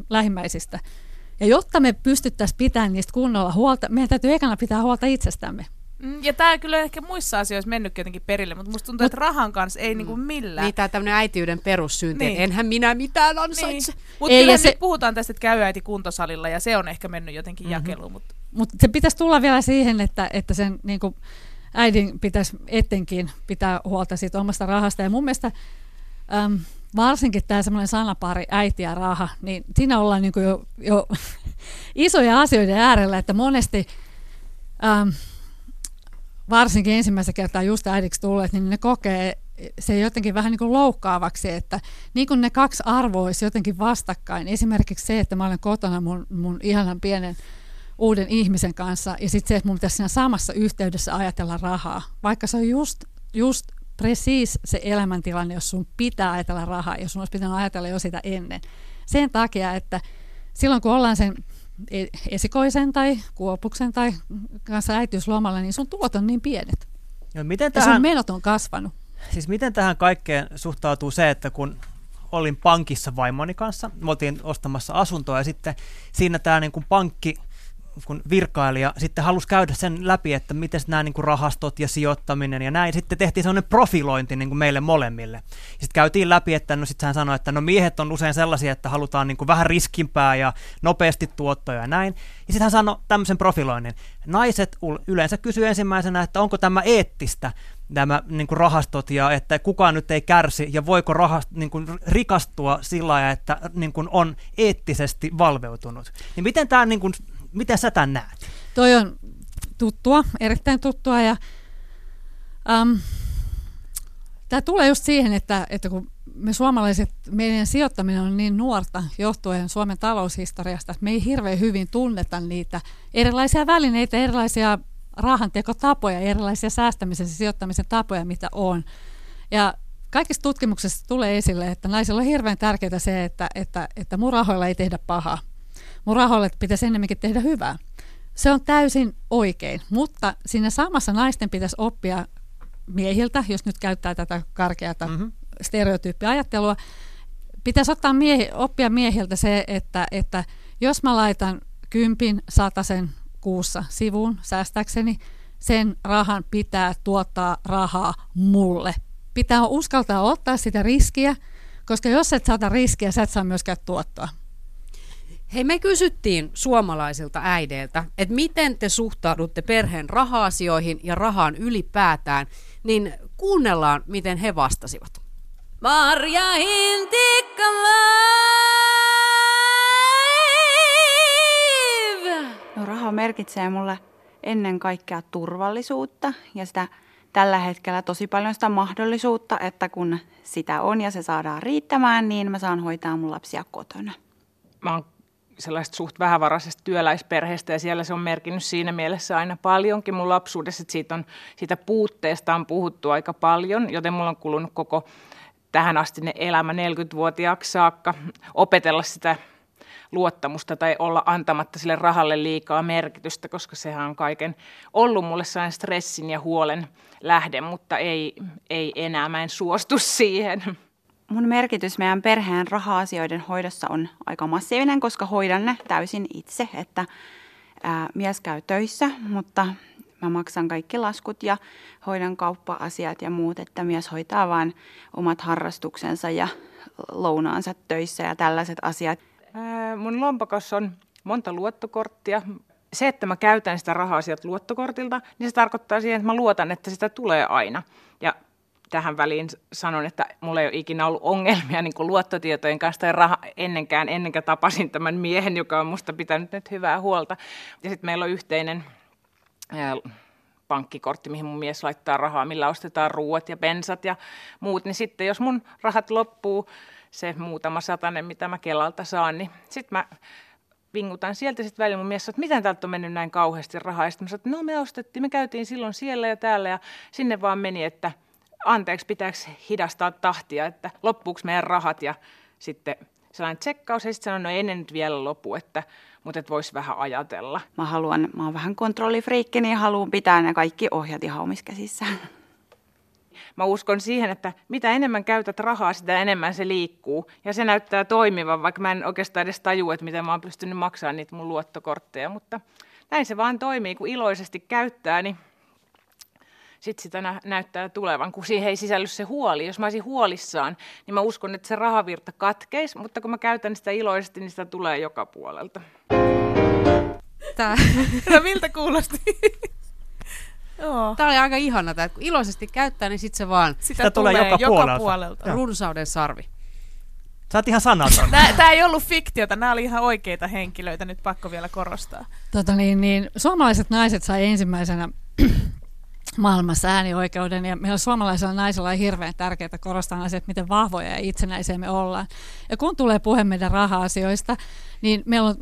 lähimmäisistä. Ja jotta me pystyttäisiin pitämään niistä kunnolla huolta, meidän täytyy ekana pitää huolta itsestämme.
Mm, ja tämä kyllä ehkä muissa asioissa mennyt jotenkin perille, mutta musta tuntuu, Mut, että rahan kanssa ei mm. niinku millään.
Niin, tämä tämmöinen äitiyden perussynti, niin. enhän minä mitään ansaitse. Niin.
Mutta kyllä se... puhutaan tästä, että käy äiti kuntosalilla, ja se on ehkä mennyt jotenkin mm-hmm. jakeluun. Mutta
Mut se pitäisi tulla vielä siihen, että, että sen niinku, äidin pitäisi etenkin pitää huolta siitä omasta rahasta. Ja mun mielestä äm, varsinkin tämä semmoinen sanapari äiti ja raha, niin siinä ollaan niinku jo, jo isoja asioiden äärellä, että monesti... Äm, varsinkin ensimmäistä kertaa just äidiksi tulleet, niin ne kokee se jotenkin vähän niin kuin loukkaavaksi, että niin kuin ne kaksi arvoa olisi jotenkin vastakkain. Esimerkiksi se, että mä olen kotona mun, mun ihanan pienen uuden ihmisen kanssa ja sitten se, että mun pitäisi siinä samassa yhteydessä ajatella rahaa. Vaikka se on just, just precis se elämäntilanne, jos sun pitää ajatella rahaa, jos sun olisi pitänyt ajatella jo sitä ennen. Sen takia, että silloin kun ollaan sen esikoisen tai kuopuksen tai kanssa äitiyslomalla, niin sun tulot on niin pienet.
Ja, miten
tähän, ja sun menot on kasvanut.
Siis miten tähän kaikkeen suhtautuu se, että kun olin pankissa vaimoni kanssa, me oltiin ostamassa asuntoa ja sitten siinä tämä niin kuin pankki kun virkailija sitten halusi käydä sen läpi, että miten nämä niin kuin rahastot ja sijoittaminen ja näin. Sitten tehtiin sellainen profilointi niin kuin meille molemmille. sitten käytiin läpi, että no sitten hän sanoi, että no miehet on usein sellaisia, että halutaan niin kuin vähän riskimpää ja nopeasti tuottoja ja näin. Ja sitten hän sanoi tämmöisen profiloinnin. Naiset yleensä kysyy ensimmäisenä, että onko tämä eettistä, nämä niin kuin rahastot ja että kukaan nyt ei kärsi ja voiko rahast, niin kuin rikastua sillä lailla, että niin kuin on eettisesti valveutunut. Niin miten, tämä, niin kuin, miten sä tämän näet?
Toi on tuttua, erittäin tuttua ja um, tämä tulee just siihen, että, että kun me suomalaiset, meidän sijoittaminen on niin nuorta johtuen Suomen taloushistoriasta, että me ei hirveän hyvin tunneta niitä erilaisia välineitä, erilaisia rahantekotapoja, erilaisia säästämisen ja sijoittamisen tapoja, mitä on. Ja kaikissa tutkimuksissa tulee esille, että naisilla on hirveän tärkeää se, että, että, että mun rahoilla ei tehdä pahaa. Mun rahoilla pitäisi enemmänkin tehdä hyvää. Se on täysin oikein, mutta siinä samassa naisten pitäisi oppia miehiltä, jos nyt käyttää tätä karkeata mm-hmm. stereotyyppiajattelua, pitäisi ottaa miehi, oppia miehiltä se, että, että jos mä laitan kympin, satasen kuussa sivuun säästäkseni, sen rahan pitää tuottaa rahaa mulle. Pitää uskaltaa ottaa sitä riskiä, koska jos et saata riskiä, sä et saa myöskään tuottoa.
Hei, me kysyttiin suomalaisilta äideiltä, että miten te suhtaudutte perheen raha-asioihin ja rahaan ylipäätään, niin kuunnellaan, miten he vastasivat. Marja
No raha merkitsee mulle ennen kaikkea turvallisuutta ja sitä tällä hetkellä tosi paljon sitä mahdollisuutta, että kun sitä on ja se saadaan riittämään, niin mä saan hoitaa mun lapsia kotona.
Mä oon sellaista suht vähävaraisesta työläisperheestä ja siellä se on merkinnyt siinä mielessä aina paljonkin mun lapsuudessa, että siitä, on, siitä puutteesta on puhuttu aika paljon, joten mulla on kulunut koko tähän asti ne elämä 40-vuotiaaksi saakka opetella sitä luottamusta tai olla antamatta sille rahalle liikaa merkitystä, koska sehän on kaiken ollut mulle sellainen stressin ja huolen lähde, mutta ei, ei enää, mä en suostu siihen
mun merkitys meidän perheen raha-asioiden hoidossa on aika massiivinen, koska hoidan ne täysin itse, että ää, mies käy töissä, mutta mä maksan kaikki laskut ja hoidan kauppa-asiat ja muut, että mies hoitaa vain omat harrastuksensa ja lounaansa töissä ja tällaiset asiat.
Ää, mun lompakossa on monta luottokorttia. Se, että mä käytän sitä rahaa sieltä luottokortilta, niin se tarkoittaa siihen, että mä luotan, että sitä tulee aina. Ja tähän väliin sanon, että mulla ei ole ikinä ollut ongelmia niin luottotietojen kanssa tai raha ennenkään, ennen kuin tapasin tämän miehen, joka on musta pitänyt nyt hyvää huolta. Ja sitten meillä on yhteinen pankkikortti, mihin mun mies laittaa rahaa, millä ostetaan ruuat ja bensat ja muut, niin sitten jos mun rahat loppuu, se muutama satanen, mitä mä Kelalta saan, niin sitten mä vingutan sieltä sitten välillä mun mies että miten täältä on mennyt näin kauheasti rahaa. Ja sitten mä sanoin, että no me ostettiin, me käytiin silloin siellä ja täällä ja sinne vaan meni, että – anteeksi, pitääkö hidastaa tahtia, että loppuuko meidän rahat ja sitten sellainen tsekkaus ja sitten sanoi, no ei nyt vielä lopu, että, mutta et voisi vähän ajatella.
Mä haluan, mä oon vähän kontrollifriikki, niin haluan pitää ne kaikki ohjat ihan omissa käsissä.
Mä uskon siihen, että mitä enemmän käytät rahaa, sitä enemmän se liikkuu. Ja se näyttää toimivan, vaikka mä en oikeastaan edes tajua, että miten mä oon pystynyt maksamaan niitä mun luottokortteja. Mutta näin se vaan toimii, kun iloisesti käyttää, niin sitten sitä nä- näyttää tulevan, kun siihen ei sisälly se huoli. Jos mä olisin huolissaan, niin mä uskon, että se rahavirta katkeisi, mutta kun mä käytän sitä iloisesti, niin sitä tulee joka puolelta.
Tää,
no miltä kuulosti?
Joo. Tämä oli aika ihana, että kun iloisesti käyttää, niin sitten se vaan
Sitä, Sitä tulee, tulee joka, joka puolelta. puolelta.
Runsauden sarvi.
Sä oot ihan sanaton.
Tämä ei ollut fiktiota, nämä oli ihan oikeita henkilöitä, nyt pakko vielä korostaa.
Tota niin, niin, suomalaiset naiset sai ensimmäisenä maailmassa äänioikeuden ja meillä suomalaisilla naisilla on hirveän tärkeää korostaa se, miten vahvoja ja itsenäisiä me ollaan. Ja kun tulee puhe meidän raha-asioista, niin meillä on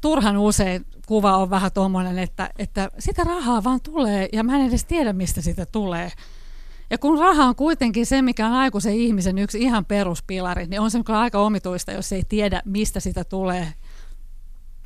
turhan usein kuva on vähän tuommoinen, että, että sitä rahaa vaan tulee ja mä en edes tiedä, mistä sitä tulee. Ja kun raha on kuitenkin se, mikä on aikuisen ihmisen yksi ihan peruspilari, niin on se aika omituista, jos ei tiedä, mistä sitä tulee.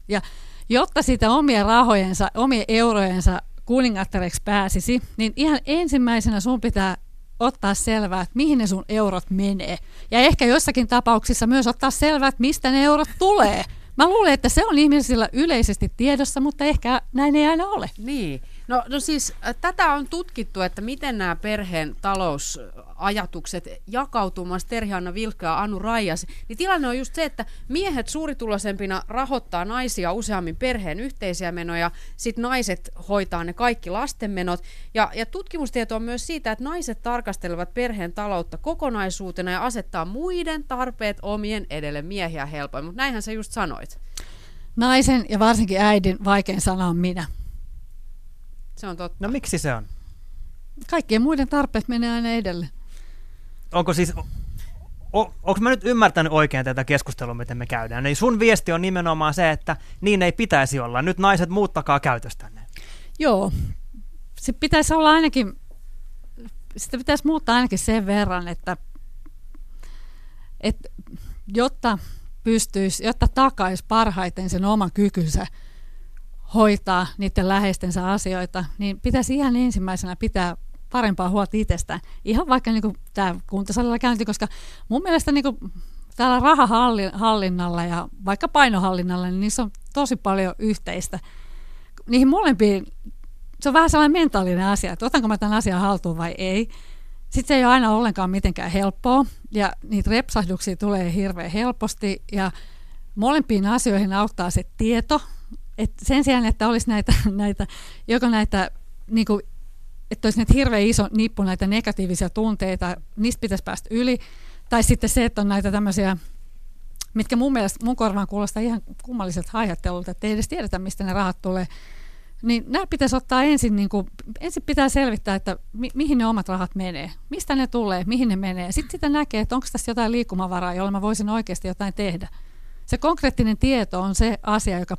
Ja jotta sitä omien rahojensa, omien eurojensa kuningattareksi pääsisi, niin ihan ensimmäisenä sun pitää ottaa selvää, että mihin ne sun eurot menee. Ja ehkä jossakin tapauksissa myös ottaa selvää, että mistä ne eurot tulee. Mä luulen, että se on ihmisillä yleisesti tiedossa, mutta ehkä näin ei aina ole.
Niin. No, no siis äh, tätä on tutkittu, että miten nämä perheen talousajatukset jakautuu. Mä Terhi-Anna Vilkka ja Anu Raijas. Niin tilanne on just se, että miehet suurituloisempina rahoittaa naisia useammin perheen yhteisiä menoja, sitten naiset hoitaa ne kaikki lastenmenot. Ja, ja tutkimustieto on myös siitä, että naiset tarkastelevat perheen taloutta kokonaisuutena ja asettaa muiden tarpeet omien edelle miehiä helpoin. Mutta näinhän sä just sanoit.
Naisen ja varsinkin äidin vaikein sana on minä.
Se on totta.
No miksi se on?
Kaikkien muiden tarpeet menee aina edelle.
Onko siis, o, onko mä nyt ymmärtänyt oikein tätä keskustelua, miten me käydään? Niin sun viesti on nimenomaan se, että niin ei pitäisi olla. Nyt naiset muuttakaa käytöstänne.
Joo, se pitäisi olla ainakin, sitä pitäisi muuttaa ainakin sen verran, että, että jotta pystyisi, jotta takaisi parhaiten sen oman kykynsä hoitaa niiden läheistensä asioita, niin pitäisi ihan ensimmäisenä pitää parempaa huolta itsestään. Ihan vaikka niin tämä kuntosalilla käynti, koska mun mielestä niin kuin täällä rahahallinnalla ja vaikka painohallinnalla, niin niissä on tosi paljon yhteistä. Niihin molempiin, se on vähän sellainen mentaalinen asia, että otanko mä tämän asian haltuun vai ei. Sitten se ei ole aina ollenkaan mitenkään helppoa ja niitä repsahduksia tulee hirveän helposti ja molempiin asioihin auttaa se tieto, et sen sijaan, että olisi näitä, näitä joko näitä, niin kuin, että olisi näitä hirveän iso nippu näitä negatiivisia tunteita, niistä pitäisi päästä yli, tai sitten se, että on näitä tämmöisiä, mitkä mun mielestä mun korvaan kuulostaa ihan kummalliset haihattelulta, että ei edes tiedetä, mistä ne rahat tulee, niin nämä pitäisi ottaa ensin, niin kuin, ensin pitää selvittää, että mi- mihin ne omat rahat menee, mistä ne tulee, mihin ne menee. Sitten sitä näkee, että onko tässä jotain liikkumavaraa, jolla mä voisin oikeasti jotain tehdä. Se konkreettinen tieto on se asia, joka,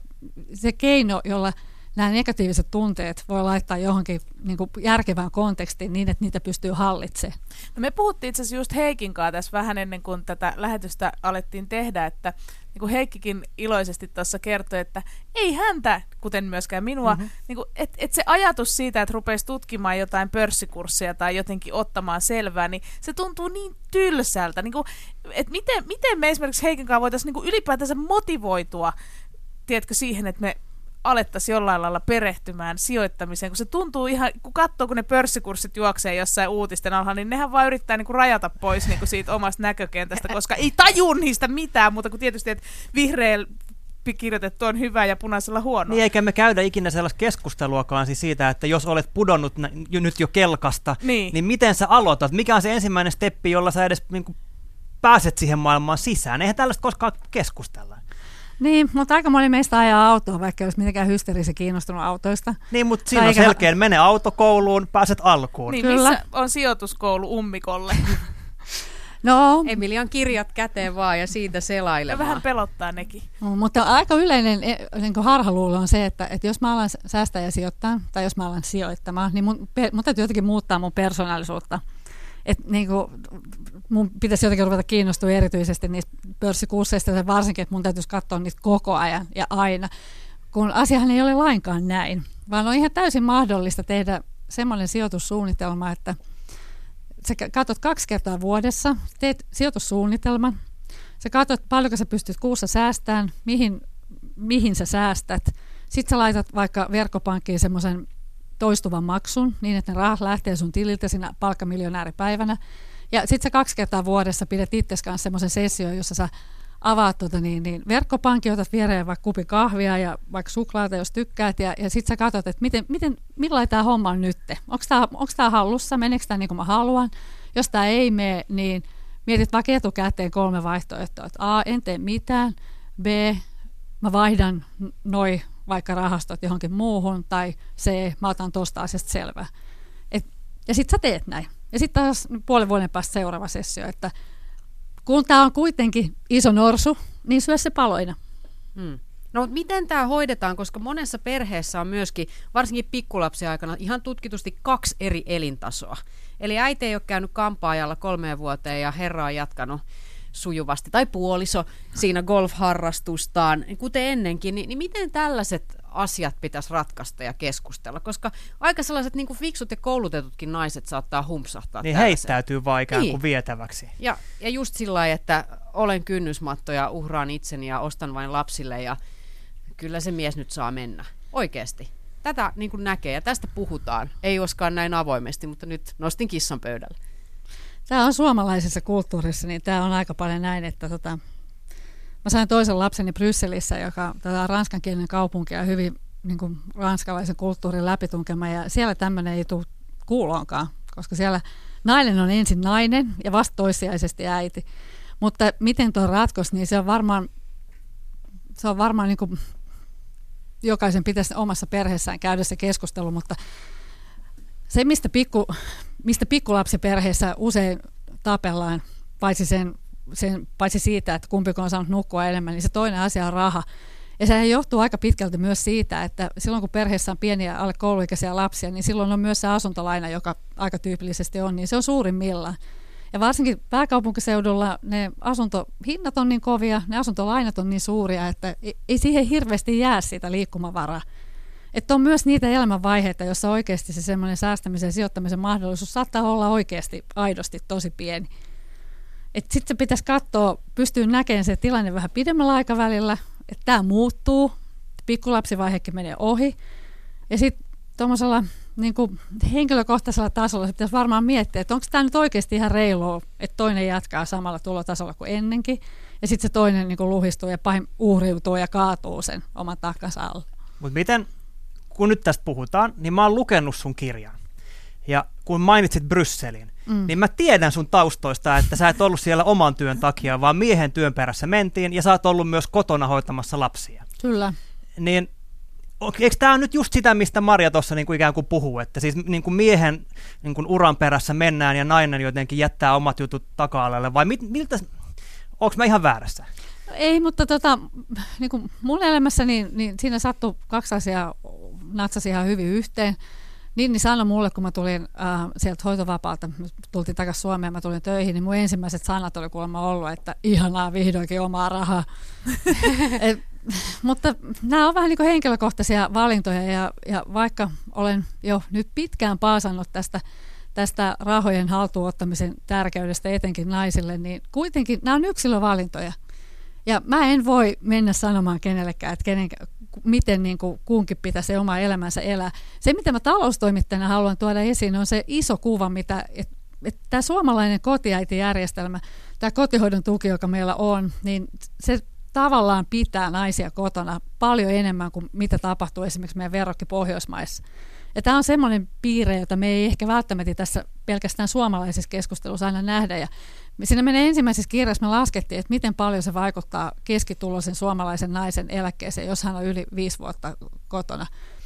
se keino, jolla nämä negatiiviset tunteet voi laittaa johonkin niin kuin järkevään kontekstiin niin, että niitä pystyy hallitsemaan.
No me puhuttiin itse asiassa just Heikin kanssa tässä vähän ennen kuin tätä lähetystä alettiin tehdä, että niin kuin Heikkikin iloisesti tuossa kertoi, että ei häntä, kuten myöskään minua, mm-hmm. niin kuin, et, et se ajatus siitä, että rupeisi tutkimaan jotain pörssikursseja tai jotenkin ottamaan selvää, niin se tuntuu niin tylsältä. Niin kuin, että miten, miten me esimerkiksi Heikin kanssa voitaisiin niin ylipäätänsä motivoitua tiedätkö, siihen, että me alettaisiin jollain lailla perehtymään sijoittamiseen, kun se tuntuu ihan, kun katsoo, kun ne pörssikurssit juoksee jossain uutisten alla, niin nehän vaan yrittää niin kuin rajata pois niin kuin siitä omasta näkökentästä, koska ei taju niistä mitään, mutta kun tietysti, että vihreä kirjoitettu on hyvä ja punaisella huono.
Niin eikä me käydä ikinä sellaista keskusteluakaan siis siitä, että jos olet pudonnut jo, nyt jo kelkasta, niin. niin miten sä aloitat? Mikä on se ensimmäinen steppi, jolla sä edes niin kuin, pääset siihen maailmaan sisään? Eihän tällaista koskaan keskustella.
Niin, mutta aika moni meistä ajaa autoa, vaikka ei olisi mitenkään hysteerisen kiinnostunut autoista.
Niin, mutta siinä tai on selkeä, eikä... mene autokouluun, pääset alkuun.
Niin, Kyllä. missä on sijoituskoulu ummikolle?
No. Emilian kirjat käteen vaan ja siitä selailemaan.
Ja vähän pelottaa nekin.
No, mutta aika yleinen e, niin harhaluulo on se, että, että jos mä alan säästää ja sijoittaa, tai jos mä alan sijoittamaan, niin mun, mun täytyy jotenkin muuttaa mun persoonallisuutta. Et niin kuin, mun pitäisi jotenkin ruveta kiinnostua erityisesti niistä pörssikursseista, ja varsinkin, että mun täytyisi katsoa niitä koko ajan ja aina, kun asiahan ei ole lainkaan näin, vaan on ihan täysin mahdollista tehdä semmoinen sijoitussuunnitelma, että sä katsot kaksi kertaa vuodessa, teet sijoitussuunnitelman, sä katsot paljonko sä pystyt kuussa säästämään, mihin, mihin sä säästät, sitten sä laitat vaikka verkkopankkiin semmoisen toistuvan maksun niin, että ne rahat lähtee sun tililtä siinä palkkamiljonääripäivänä. Ja sitten sä kaksi kertaa vuodessa pidät itse kanssa semmoisen session, jossa sä avaat tuota niin, niin verkkopankki, otat viereen vaikka kupi kahvia ja vaikka suklaata, jos tykkäät, ja, ja sitten sä katsot, että miten, miten, millainen tämä homma on nyt. Onko tämä hallussa, meneekö tämä niin kuin mä haluan? Jos tämä ei mene, niin mietit vaikka etukäteen kolme vaihtoehtoa, että A, en tee mitään, B, mä vaihdan noi vaikka rahastot johonkin muuhun, tai C, mä otan tuosta asiasta selvää. Et, ja sitten sä teet näin. Ja sitten taas puolen vuoden päästä seuraava sessio, että kun tämä on kuitenkin iso norsu, niin syö se paloina.
Hmm. No mutta miten tämä hoidetaan, koska monessa perheessä on myöskin, varsinkin pikkulapsen aikana, ihan tutkitusti kaksi eri elintasoa. Eli äiti ei ole käynyt kampaajalla kolmeen vuoteen ja herra on jatkanut sujuvasti, tai puoliso siinä golfharrastustaan, kuten ennenkin, niin, niin miten tällaiset asiat pitäisi ratkaista ja keskustella, koska aika sellaiset niin kuin fiksut ja koulutetutkin naiset saattaa humpsahtaa
Niin heittäytyy vaan ikään kuin niin. vietäväksi.
Ja, ja just sillä lailla, että olen kynnysmatto ja uhraan itseni ja ostan vain lapsille ja kyllä se mies nyt saa mennä. Oikeasti. tätä niin kuin näkee ja tästä puhutaan. Ei koskaan näin avoimesti, mutta nyt nostin kissan pöydälle.
Tämä on suomalaisessa kulttuurissa, niin tämä on aika paljon näin, että tota, mä sain toisen lapseni Brysselissä, joka tota, ranskankielinen kaupunki ja hyvin niin kuin, ranskalaisen kulttuurin läpitunkema, ja siellä tämmöinen ei tule kuuloonkaan, koska siellä nainen on ensin nainen ja vasta toissijaisesti äiti. Mutta miten tuo ratkos, niin se on varmaan, se on varmaan niin kuin, jokaisen pitäisi omassa perheessään käydä se keskustelu, mutta se, mistä, pikku, mistä pikkulapsiperheessä usein tapellaan, paitsi, sen, sen, paitsi siitä, että kumpi on saanut nukkua enemmän, niin se toinen asia on raha. Ja sehän johtuu aika pitkälti myös siitä, että silloin kun perheessä on pieniä alle kouluikäisiä lapsia, niin silloin on myös se asuntolaina, joka aika tyypillisesti on, niin se on suurimmillaan. Ja varsinkin pääkaupunkiseudulla ne asuntohinnat on niin kovia, ne asuntolainat on niin suuria, että ei siihen hirveästi jää sitä liikkumavaraa. Että on myös niitä elämänvaiheita, joissa oikeasti se semmoinen säästämisen ja sijoittamisen mahdollisuus saattaa olla oikeasti aidosti tosi pieni. Sitten pitäisi katsoa, pystyy näkemään se tilanne vähän pidemmällä aikavälillä, että tämä muuttuu, pikkulapsivaihekin menee ohi. Ja sitten tuommoisella niin henkilökohtaisella tasolla pitäisi varmaan miettiä, että onko tämä nyt oikeasti ihan reilua, että toinen jatkaa samalla tulotasolla kuin ennenkin, ja sitten se toinen niin luhistuu ja pahim, uhriutuu ja kaatuu sen oman takkansa alle.
Mutta miten, kun nyt tästä puhutaan, niin mä oon lukenut sun kirjan. Ja kun mainitsit Brysselin, mm. niin mä tiedän sun taustoista, että sä et ollut siellä oman työn takia, vaan miehen työn perässä mentiin, ja sä oot ollut myös kotona hoitamassa lapsia.
Kyllä.
Niin eikö tämä nyt just sitä, mistä Maria tuossa niin kuin ikään kuin puhuu, että siis niin kuin miehen niin kuin uran perässä mennään ja nainen jotenkin jättää omat jutut taka-alalle, vai mit, miltä, onko mä ihan väärässä?
No ei, mutta tota, niin kuin mun elämässä niin, niin siinä sattui kaksi asiaa, natsasi ihan hyvin yhteen. Niin, niin sanoi mulle, kun mä tulin äh, sieltä hoitovapaalta, tultiin takaisin Suomeen, mä tulin töihin, niin mun ensimmäiset sanat oli kuulemma ollut, että ihanaa vihdoinkin omaa rahaa. Et, mutta nämä on vähän niin kuin henkilökohtaisia valintoja ja, ja vaikka olen jo nyt pitkään paasannut tästä, tästä rahojen haltuottamisen tärkeydestä etenkin naisille, niin kuitenkin nämä on yksilövalintoja. Ja mä en voi mennä sanomaan kenellekään, että kenen, miten niin kuin kunkin pitäisi oma elämänsä elää. Se, mitä mä taloustoimittajana haluan tuoda esiin, on se iso kuva, mitä, tämä suomalainen kotiäitijärjestelmä, tämä kotihoidon tuki, joka meillä on, niin se tavallaan pitää naisia kotona paljon enemmän kuin mitä tapahtuu esimerkiksi meidän verrokki Pohjoismaissa. Ja tämä on semmoinen piirre, jota me ei ehkä välttämättä tässä pelkästään suomalaisessa keskustelussa aina nähdä. Ja siinä menee ensimmäisessä kirjassa me laskettiin, että miten paljon se vaikuttaa keskituloisen suomalaisen naisen eläkkeeseen, jos hän on yli viisi vuotta kotona.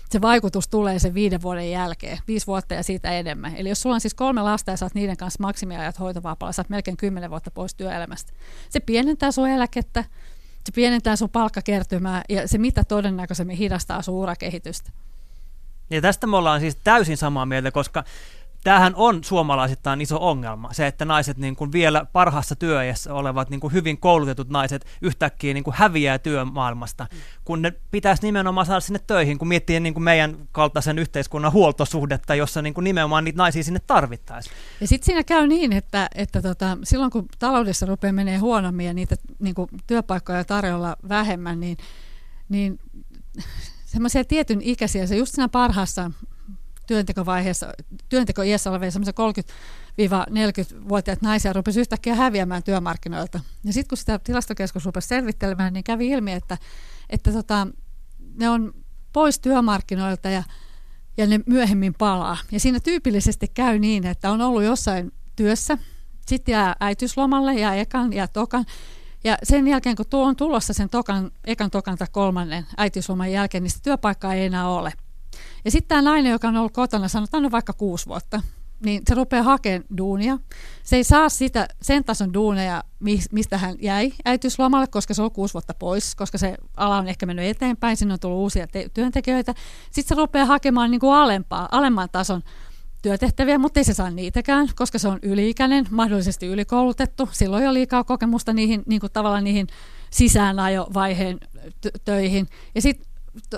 Se vaikutus tulee sen viiden vuoden jälkeen, viisi vuotta ja siitä enemmän. Eli jos sulla on siis kolme lasta ja saat niiden kanssa maksimiajat hoitovapaalla, saat melkein kymmenen vuotta pois työelämästä. Se pienentää sun eläkettä, se pienentää sun palkkakertymää ja se mitä todennäköisemmin hidastaa sun urakehitystä.
Ja tästä me ollaan siis täysin samaa mieltä, koska tämähän on suomalaisittain iso ongelma. Se, että naiset niin kuin vielä parhaassa työiässä olevat niin kuin hyvin koulutetut naiset yhtäkkiä niin kuin häviää työmaailmasta, kun ne pitäisi nimenomaan saada sinne töihin, kun miettii niin kuin meidän kaltaisen yhteiskunnan huoltosuhdetta, jossa niin kuin nimenomaan niitä naisia sinne tarvittaisiin.
Ja sitten siinä käy niin, että, että tota, silloin kun taloudessa rupeaa menee huonommin ja niitä niin kuin työpaikkoja tarjolla vähemmän, niin, niin semmoisia tietyn ikäisiä, se just siinä parhaassa työntekovaiheessa, työntekoiässä olevia semmoisia 30-40-vuotiaita naisia rupesi yhtäkkiä häviämään työmarkkinoilta. Ja sitten kun sitä tilastokeskus rupesi selvittelemään, niin kävi ilmi, että, että tota, ne on pois työmarkkinoilta ja, ja ne myöhemmin palaa. Ja siinä tyypillisesti käy niin, että on ollut jossain työssä, sitten jää äitiyslomalle ja ekan ja tokan, ja sen jälkeen, kun tuo on tulossa sen tokan, ekan tokan tai kolmannen äitiysloman jälkeen, niin sitä työpaikkaa ei enää ole. Ja sitten tämä nainen, joka on ollut kotona, sanotaan nyt vaikka kuusi vuotta, niin se rupeaa hakemaan duunia. Se ei saa sitä, sen tason duuneja, mistä hän jäi äitiyslomalle, koska se on kuusi vuotta pois, koska se ala on ehkä mennyt eteenpäin, sinne on tullut uusia te- työntekijöitä. Sitten se rupeaa hakemaan niin kuin alempaa, alemman tason työtehtäviä, mutta ei se saa niitäkään, koska se on yliikäinen, mahdollisesti ylikoulutettu. Silloin jo liikaa kokemusta niihin, niin kuin tavallaan niihin sisäänajovaiheen töihin. Ja sitten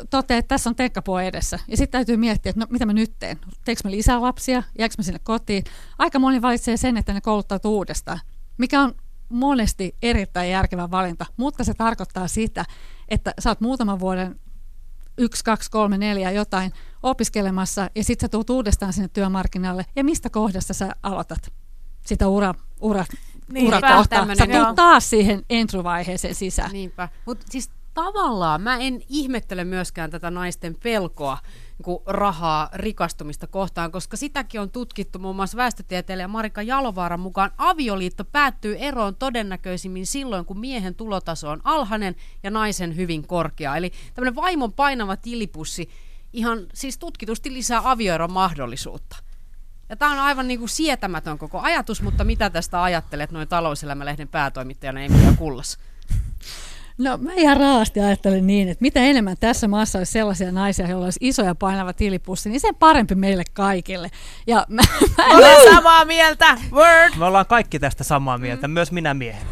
toteaa, että tässä on tekkapoo edessä. Ja sitten täytyy miettiä, että no, mitä mä nyt teen? Teekö mä lisää lapsia? Jääkö mä sinne kotiin? Aika moni valitsee sen, että ne kouluttautuu uudestaan, mikä on monesti erittäin järkevä valinta, mutta se tarkoittaa sitä, että sä oot muutaman vuoden yksi, kaksi, kolme, neljä jotain opiskelemassa ja sitten sä tuut uudestaan sinne työmarkkinalle ja mistä kohdasta sä aloitat sitä ura, ura,
Niinpä,
urakohtaa. Sä
joo.
taas siihen entry-vaiheeseen sisään.
Niinpä. Mutta siis tavallaan mä en ihmettele myöskään tätä naisten pelkoa niin rahaa rikastumista kohtaan, koska sitäkin on tutkittu muun muassa väestötieteilijä Marika Jalovaaran mukaan. Avioliitto päättyy eroon todennäköisimmin silloin, kun miehen tulotaso on alhainen ja naisen hyvin korkea. Eli tämmöinen vaimon painava tilipussi ihan siis tutkitusti lisää avioeron mahdollisuutta. Ja tämä on aivan niin kuin sietämätön koko ajatus, mutta mitä tästä ajattelet noin talouselämälehden päätoimittajana Emilia Kullas?
No mä ihan raasti ajattelen niin, että mitä enemmän tässä maassa olisi sellaisia naisia, joilla olisi iso ja painava tilipussi, niin sen parempi meille kaikille. Ja mä, mä en
Olen samaa mieltä. Word.
Me ollaan kaikki tästä samaa mieltä, mm. myös minä miehenä.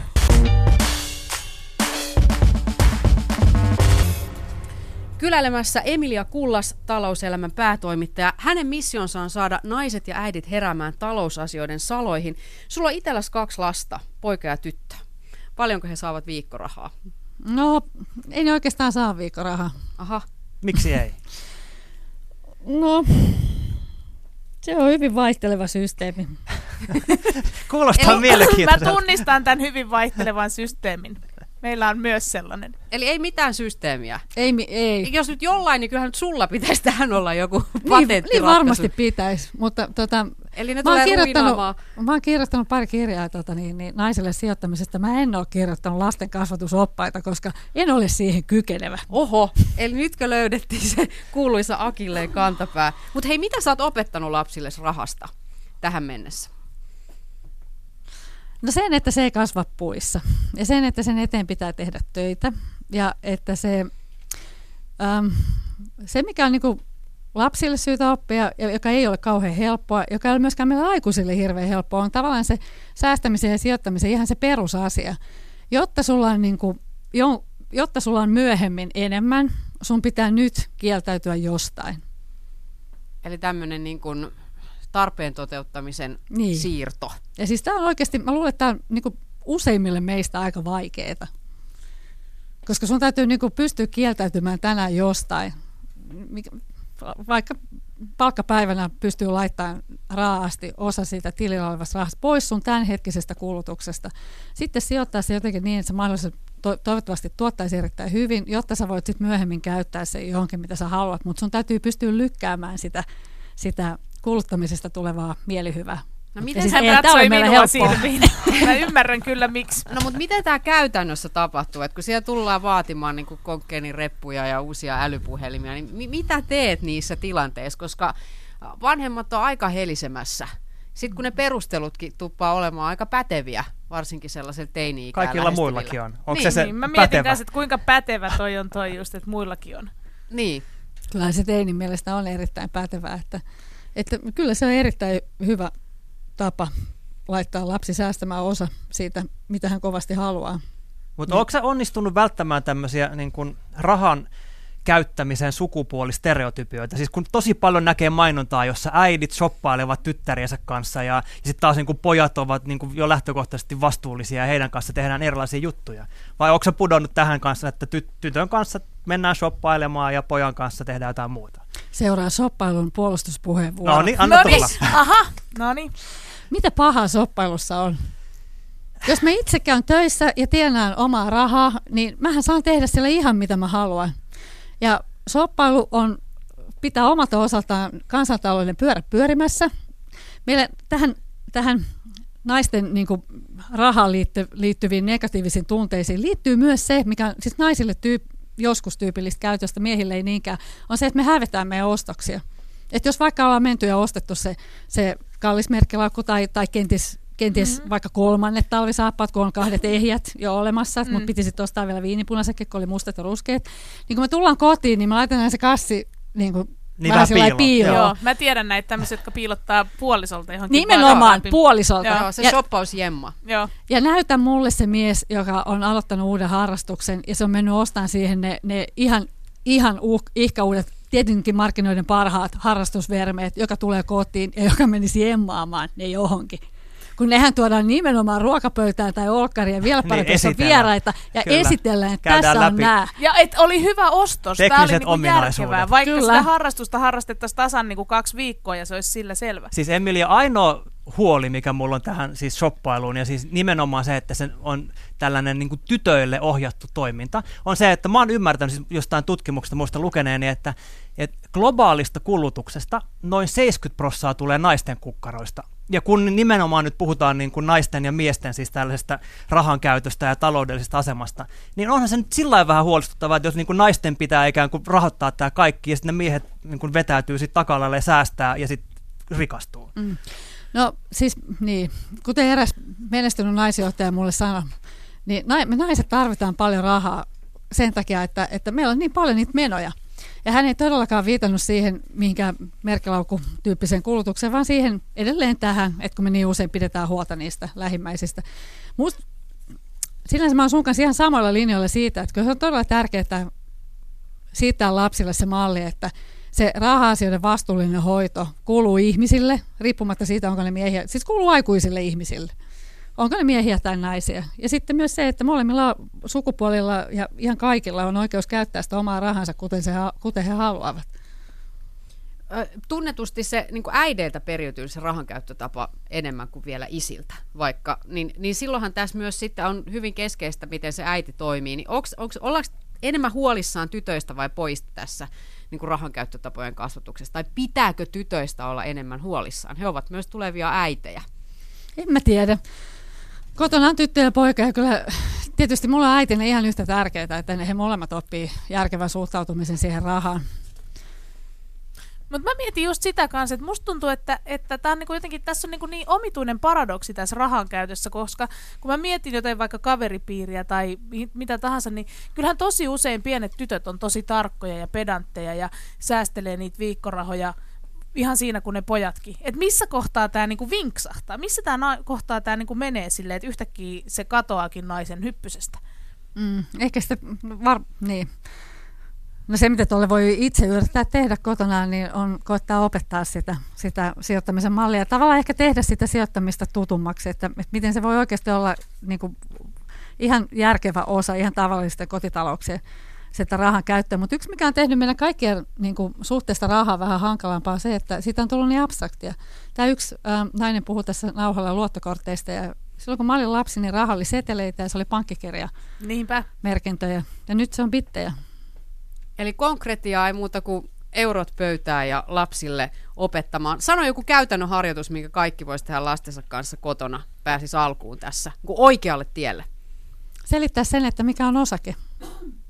Kyläilemässä Emilia Kullas, talouselämän päätoimittaja. Hänen missionsa on saada naiset ja äidit heräämään talousasioiden saloihin. Sulla on itselläsi kaksi lasta, poika ja tyttö. Paljonko he saavat viikkorahaa?
No, ei ne oikeastaan saa viikkorahaa.
Aha,
Miksi ei?
No, se on hyvin vaihteleva systeemi.
Kuulostaa mielenkiintoiselta.
Mä tunnistan tämän hyvin vaihtelevan systeemin. Meillä on myös sellainen.
eli ei mitään systeemiä.
Ei, mi- ei.
Jos nyt jollain, niin kyllähän nyt sulla pitäisi tähän olla joku
Niin,
patenttiratkaisu.
niin varmasti pitäisi, mutta tota,
Eli ne
mä, oon
tulee
kirjoittanut,
ruinaamaan.
mä oon kirjoittanut pari kirjaa tota, niin, niin, naiselle sijoittamisesta. Mä en ole kirjoittanut lasten kasvatusoppaita, koska en ole siihen kykenevä.
Oho, eli nytkö löydettiin se kuuluisa Akilleen kantapää. Mutta hei, mitä sä oot opettanut lapsille rahasta tähän mennessä?
No sen, että se ei kasva puissa. Ja sen, että sen eteen pitää tehdä töitä. Ja että se, äm, se mikä on niinku lapsille syytä oppia, joka ei ole kauhean helppoa, joka ei ole myöskään meille aikuisille hirveän helppoa, on tavallaan se säästämisen ja sijoittamisen ihan se perusasia. Jotta sulla on, niinku, jo, jotta sulla on myöhemmin enemmän, sun pitää nyt kieltäytyä jostain.
Eli tämmöinen niin kuin tarpeen toteuttamisen
Niin.
siirto.
Ja siis tämä on oikeasti, mä luulen, että tämä on niinku useimmille meistä aika vaikeaa. Koska sun täytyy niinku pystyä kieltäytymään tänään jostain. Vaikka palkkapäivänä pystyy laittamaan raasti osa siitä tilillä olevasta rahasta pois sun tämänhetkisestä kulutuksesta. Sitten sijoittaa se jotenkin niin, että se mahdollisesti to- toivottavasti tuottaisi erittäin hyvin, jotta sä voit sitten myöhemmin käyttää se johonkin, mitä sä haluat. Mutta sun täytyy pystyä lykkäämään sitä, sitä kuluttamisesta tulevaa mielihyvää.
No miten
siis
sä
katsoi minua
helppoa.
silmiin. Mä ymmärrän kyllä miksi.
No mutta miten tämä käytännössä tapahtuu? Et kun siellä tullaan vaatimaan niin konkkeenin reppuja ja uusia älypuhelimia, niin mi- mitä teet niissä tilanteissa? Koska vanhemmat on aika helisemässä. Sitten kun ne perustelutkin tuppaa olemaan aika päteviä, varsinkin sellaisella teini
Kaikilla muillakin on. Onko
Niin,
se se
Niin, mä mietin
pätevä?
kanssa, että kuinka pätevä toi on toi just, että muillakin on.
Niin.
Kyllä se teinin mielestä on erittäin pätevää, että, että kyllä se on erittäin hyvä tapa laittaa lapsi säästämään osa siitä, mitä hän kovasti haluaa.
Mutta onko onnistunut välttämään tämmöisiä niin kun rahan käyttämisen sukupuolistereotypioita? Siis kun tosi paljon näkee mainontaa, jossa äidit shoppailevat tyttäriensä kanssa ja, ja sitten taas niin kun pojat ovat niin kun jo lähtökohtaisesti vastuullisia ja heidän kanssa tehdään erilaisia juttuja. Vai onko sä pudonnut tähän kanssa, että ty- tytön kanssa mennään shoppailemaan ja pojan kanssa tehdään jotain muuta?
Seuraa soppailun puolustuspuheenvuoro.
No niin, anna tulla.
Aha, no niin.
Mitä pahaa soppailussa on? Jos mä itse käyn töissä ja tienaan omaa rahaa, niin mähän saan tehdä siellä ihan mitä mä haluan. Ja soppailu on, pitää omalta osaltaan kansantalouden pyörä pyörimässä. Meillä tähän, tähän naisten niin kuin, rahaan liitty, liittyviin negatiivisiin tunteisiin liittyy myös se, mikä on siis naisille tyyp, joskus tyypillistä käytöstä, miehille ei niinkään, on se, että me hävetään meidän ostoksia. Et jos vaikka ollaan menty ja ostettu se, se kallis merkkilaukku tai, tai kenties, kenties mm-hmm. vaikka kolmannet talvisaappaat, kun on kahdet ehjät jo olemassa, mm. mutta piti sitten ostaa vielä viinipunaisetkin, kun oli mustat ja ruskeat. Niin kun me tullaan kotiin, niin me laitetaan se kassi niin kuin
Niin
vähän
vähän
sillä
piiloon.
Joo, mä tiedän näitä tämmöisiä, jotka piilottaa puolisolta johonkin
Nimenomaan puolisolta.
Joo,
Joo, se
ja,
shoppausjemma.
Joo.
ja näytä mulle se mies, joka on aloittanut uuden harrastuksen ja se on mennyt ostamaan siihen ne, ne ihan, ihan uh, ihka uudet tietenkin markkinoiden parhaat harrastusvermeet, joka tulee kotiin ja joka menisi emmaamaan ne johonkin. Kun nehän tuodaan nimenomaan ruokapöytään tai olkkariin ja vielä
Niin,
parempi, jos on
esitellään.
vieraita ja
Kyllä.
esitellään, että
Käydään
tässä on
läpi.
nämä.
Ja et oli hyvä ostos. Tämä oli niinku järkevää, vaikka
Kyllä.
sitä harrastusta harrastettaisiin tasan niinku kaksi viikkoa ja se olisi sillä selvä.
Siis Emilia, ainoa huoli, mikä mulla on tähän siis shoppailuun, ja siis nimenomaan se, että se on tällainen niin kuin tytöille ohjattu toiminta, on se, että mä oon ymmärtänyt siis jostain tutkimuksesta muista lukeneeni, että, että globaalista kulutuksesta noin 70 prosenttia tulee naisten kukkaroista. Ja kun nimenomaan nyt puhutaan niin kuin naisten ja miesten siis tällaisesta rahan käytöstä ja taloudellisesta asemasta, niin onhan se nyt sillä vähän huolestuttavaa, että jos niin kuin naisten pitää ikään kuin rahoittaa tämä kaikki, ja sitten ne miehet niin kuin vetäytyy sitten takalalle ja säästää ja sitten rikastuu.
Mm. No siis niin, kuten eräs menestynyt naisjohtaja mulle sanoi, niin me naiset tarvitaan paljon rahaa sen takia, että, että meillä on niin paljon niitä menoja. Ja hän ei todellakaan viitannut siihen mihinkään merkkelaukutyyppiseen kulutukseen, vaan siihen edelleen tähän, että kun me niin usein pidetään huolta niistä lähimmäisistä. Musta sinänsä mä oon sun kanssa ihan samoilla linjoilla siitä, että se on todella tärkeää siitä lapsille se malli, että se raha-asioiden vastuullinen hoito kuuluu ihmisille, riippumatta siitä, onko ne miehiä, siis kuuluu aikuisille ihmisille. Onko ne miehiä tai naisia. Ja sitten myös se, että molemmilla sukupuolilla ja ihan kaikilla on oikeus käyttää sitä omaa rahansa, kuten, se, kuten he haluavat.
Tunnetusti se niin kuin äideiltä periytyy se rahankäyttötapa enemmän kuin vielä isiltä, vaikka, niin, niin silloinhan tässä myös sitten on hyvin keskeistä, miten se äiti toimii. Niin onks, onks, ollaanko enemmän huolissaan tytöistä vai poista tässä niin kuin rahankäyttötapojen kasvatuksessa? Tai pitääkö tytöistä olla enemmän huolissaan? He ovat myös tulevia äitejä.
En mä tiedä. Kotona on tyttö ja poika ja kyllä tietysti mulla on äitinä ihan yhtä tärkeää, että he molemmat oppii järkevän suhtautumisen siihen rahaan.
Mutta mä mietin just sitä kanssa, että musta tuntuu, että, että tää on niinku jotenkin, tässä on niinku niin omituinen paradoksi tässä rahan käytössä, koska kun mä mietin jotain vaikka kaveripiiriä tai mi- mitä tahansa, niin kyllähän tosi usein pienet tytöt on tosi tarkkoja ja pedantteja ja säästelee niitä viikkorahoja ihan siinä kuin ne pojatkin. Et missä kohtaa tämä niinku vinksahtaa? Missä tämä na- kohtaa tämä niinku menee silleen, että yhtäkkiä se katoakin naisen hyppysestä?
Mm, ehkä sitä, var, niin. No se, mitä tuolle voi itse yrittää tehdä kotona, niin on koittaa opettaa sitä, sitä sijoittamisen mallia. Tavallaan ehkä tehdä sitä sijoittamista tutummaksi, että, että miten se voi oikeasti olla niin kuin, ihan järkevä osa ihan tavallisten kotitalouksien sitä rahan käyttöä. Mutta yksi, mikä on tehnyt meidän kaikkien niin kuin, suhteesta rahaa vähän hankalampaa, on se, että siitä on tullut niin abstraktia. Tämä yksi äh, nainen puhui tässä nauhalla luottokorteista ja silloin kun mä olin lapsi, niin raha oli seteleitä ja se oli pankkikirja
Niinpä.
merkintöjä. Ja nyt se on bittejä.
Eli konkretiaa ei muuta kuin eurot pöytään ja lapsille opettamaan. Sano joku käytännön harjoitus, minkä kaikki voisi tehdä lastensa kanssa kotona, pääsisi alkuun tässä, kuin oikealle tielle.
Selittää sen, että mikä on osake.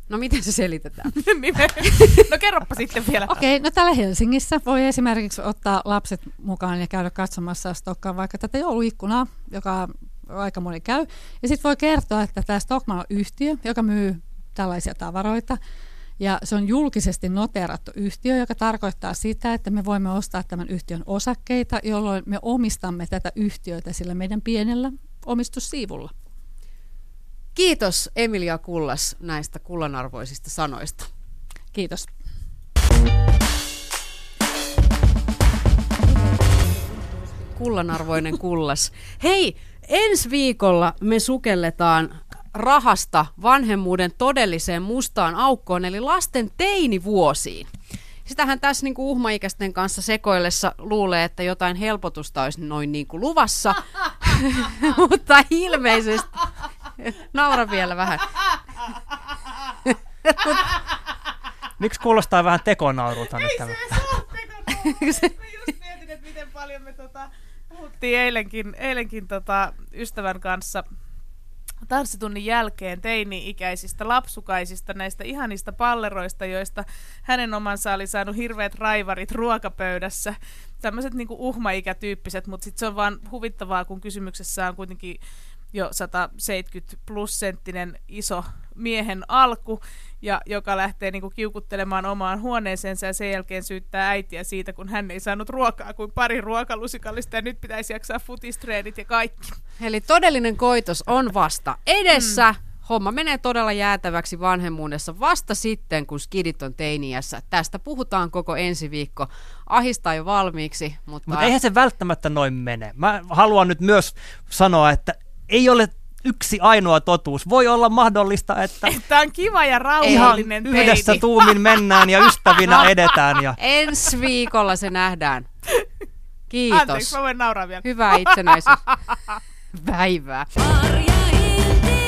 No miten se selitetään?
No kerropa sitten vielä.
Okei, okay, no täällä Helsingissä voi esimerkiksi ottaa lapset mukaan ja käydä katsomassa Stokkaan vaikka tätä jouluikkunaa, joka aika moni käy. Ja sitten voi kertoa, että tämä Stockman on yhtiö, joka myy tällaisia tavaroita. Ja se on julkisesti noterattu yhtiö, joka tarkoittaa sitä, että me voimme ostaa tämän yhtiön osakkeita, jolloin me omistamme tätä yhtiötä sillä meidän pienellä omistussiivulla.
Kiitos Emilia Kullas näistä kullanarvoisista sanoista.
Kiitos.
Kullanarvoinen kullas. Hei, ensi viikolla me sukelletaan rahasta vanhemmuuden todelliseen mustaan aukkoon, eli lasten teinivuosiin. Sitähän tässä niin kuin uhmaikäisten kanssa sekoillessa luulee, että jotain helpotusta olisi noin niin kuin luvassa, mutta ilmeisesti... Naura vielä vähän.
Miksi kuulostaa vähän tekonaurulta nyt tämä?
Mä just mietin, että miten paljon me tota, puhuttiin eilenkin, eilenkin tota, ystävän kanssa tanssitunnin jälkeen teini-ikäisistä lapsukaisista, näistä ihanista palleroista, joista hänen omansa oli saanut hirveät raivarit ruokapöydässä. Tämmöiset niinku uhmaikätyyppiset, mutta sitten se on vaan huvittavaa, kun kysymyksessä on kuitenkin jo 170 plus senttinen iso miehen alku, ja joka lähtee niinku kiukuttelemaan omaan huoneeseensa ja sen jälkeen syyttää äitiä siitä, kun hän ei saanut ruokaa kuin pari ruokalusikallista ja nyt pitäisi jaksaa futistreenit ja kaikki.
Eli todellinen koitos on vasta edessä. homma menee todella jäätäväksi vanhemmuudessa vasta sitten, kun skidit on teiniässä. Tästä puhutaan koko ensi viikko. Ahistaa jo valmiiksi, mutta...
Mutta eihän se välttämättä noin mene. Mä haluan nyt myös sanoa, että ei ole yksi ainoa totuus. Voi olla mahdollista, että
Että on kiva ja
ihan
rauhallinen
yhdessä
teini.
tuumin mennään ja ystävinä edetään. Ja...
Ensi viikolla se nähdään. Kiitos.
Anteeksi, mä voin nauraa vielä.
Hyvää itsenäisyyspäivää.
Marja Hilti.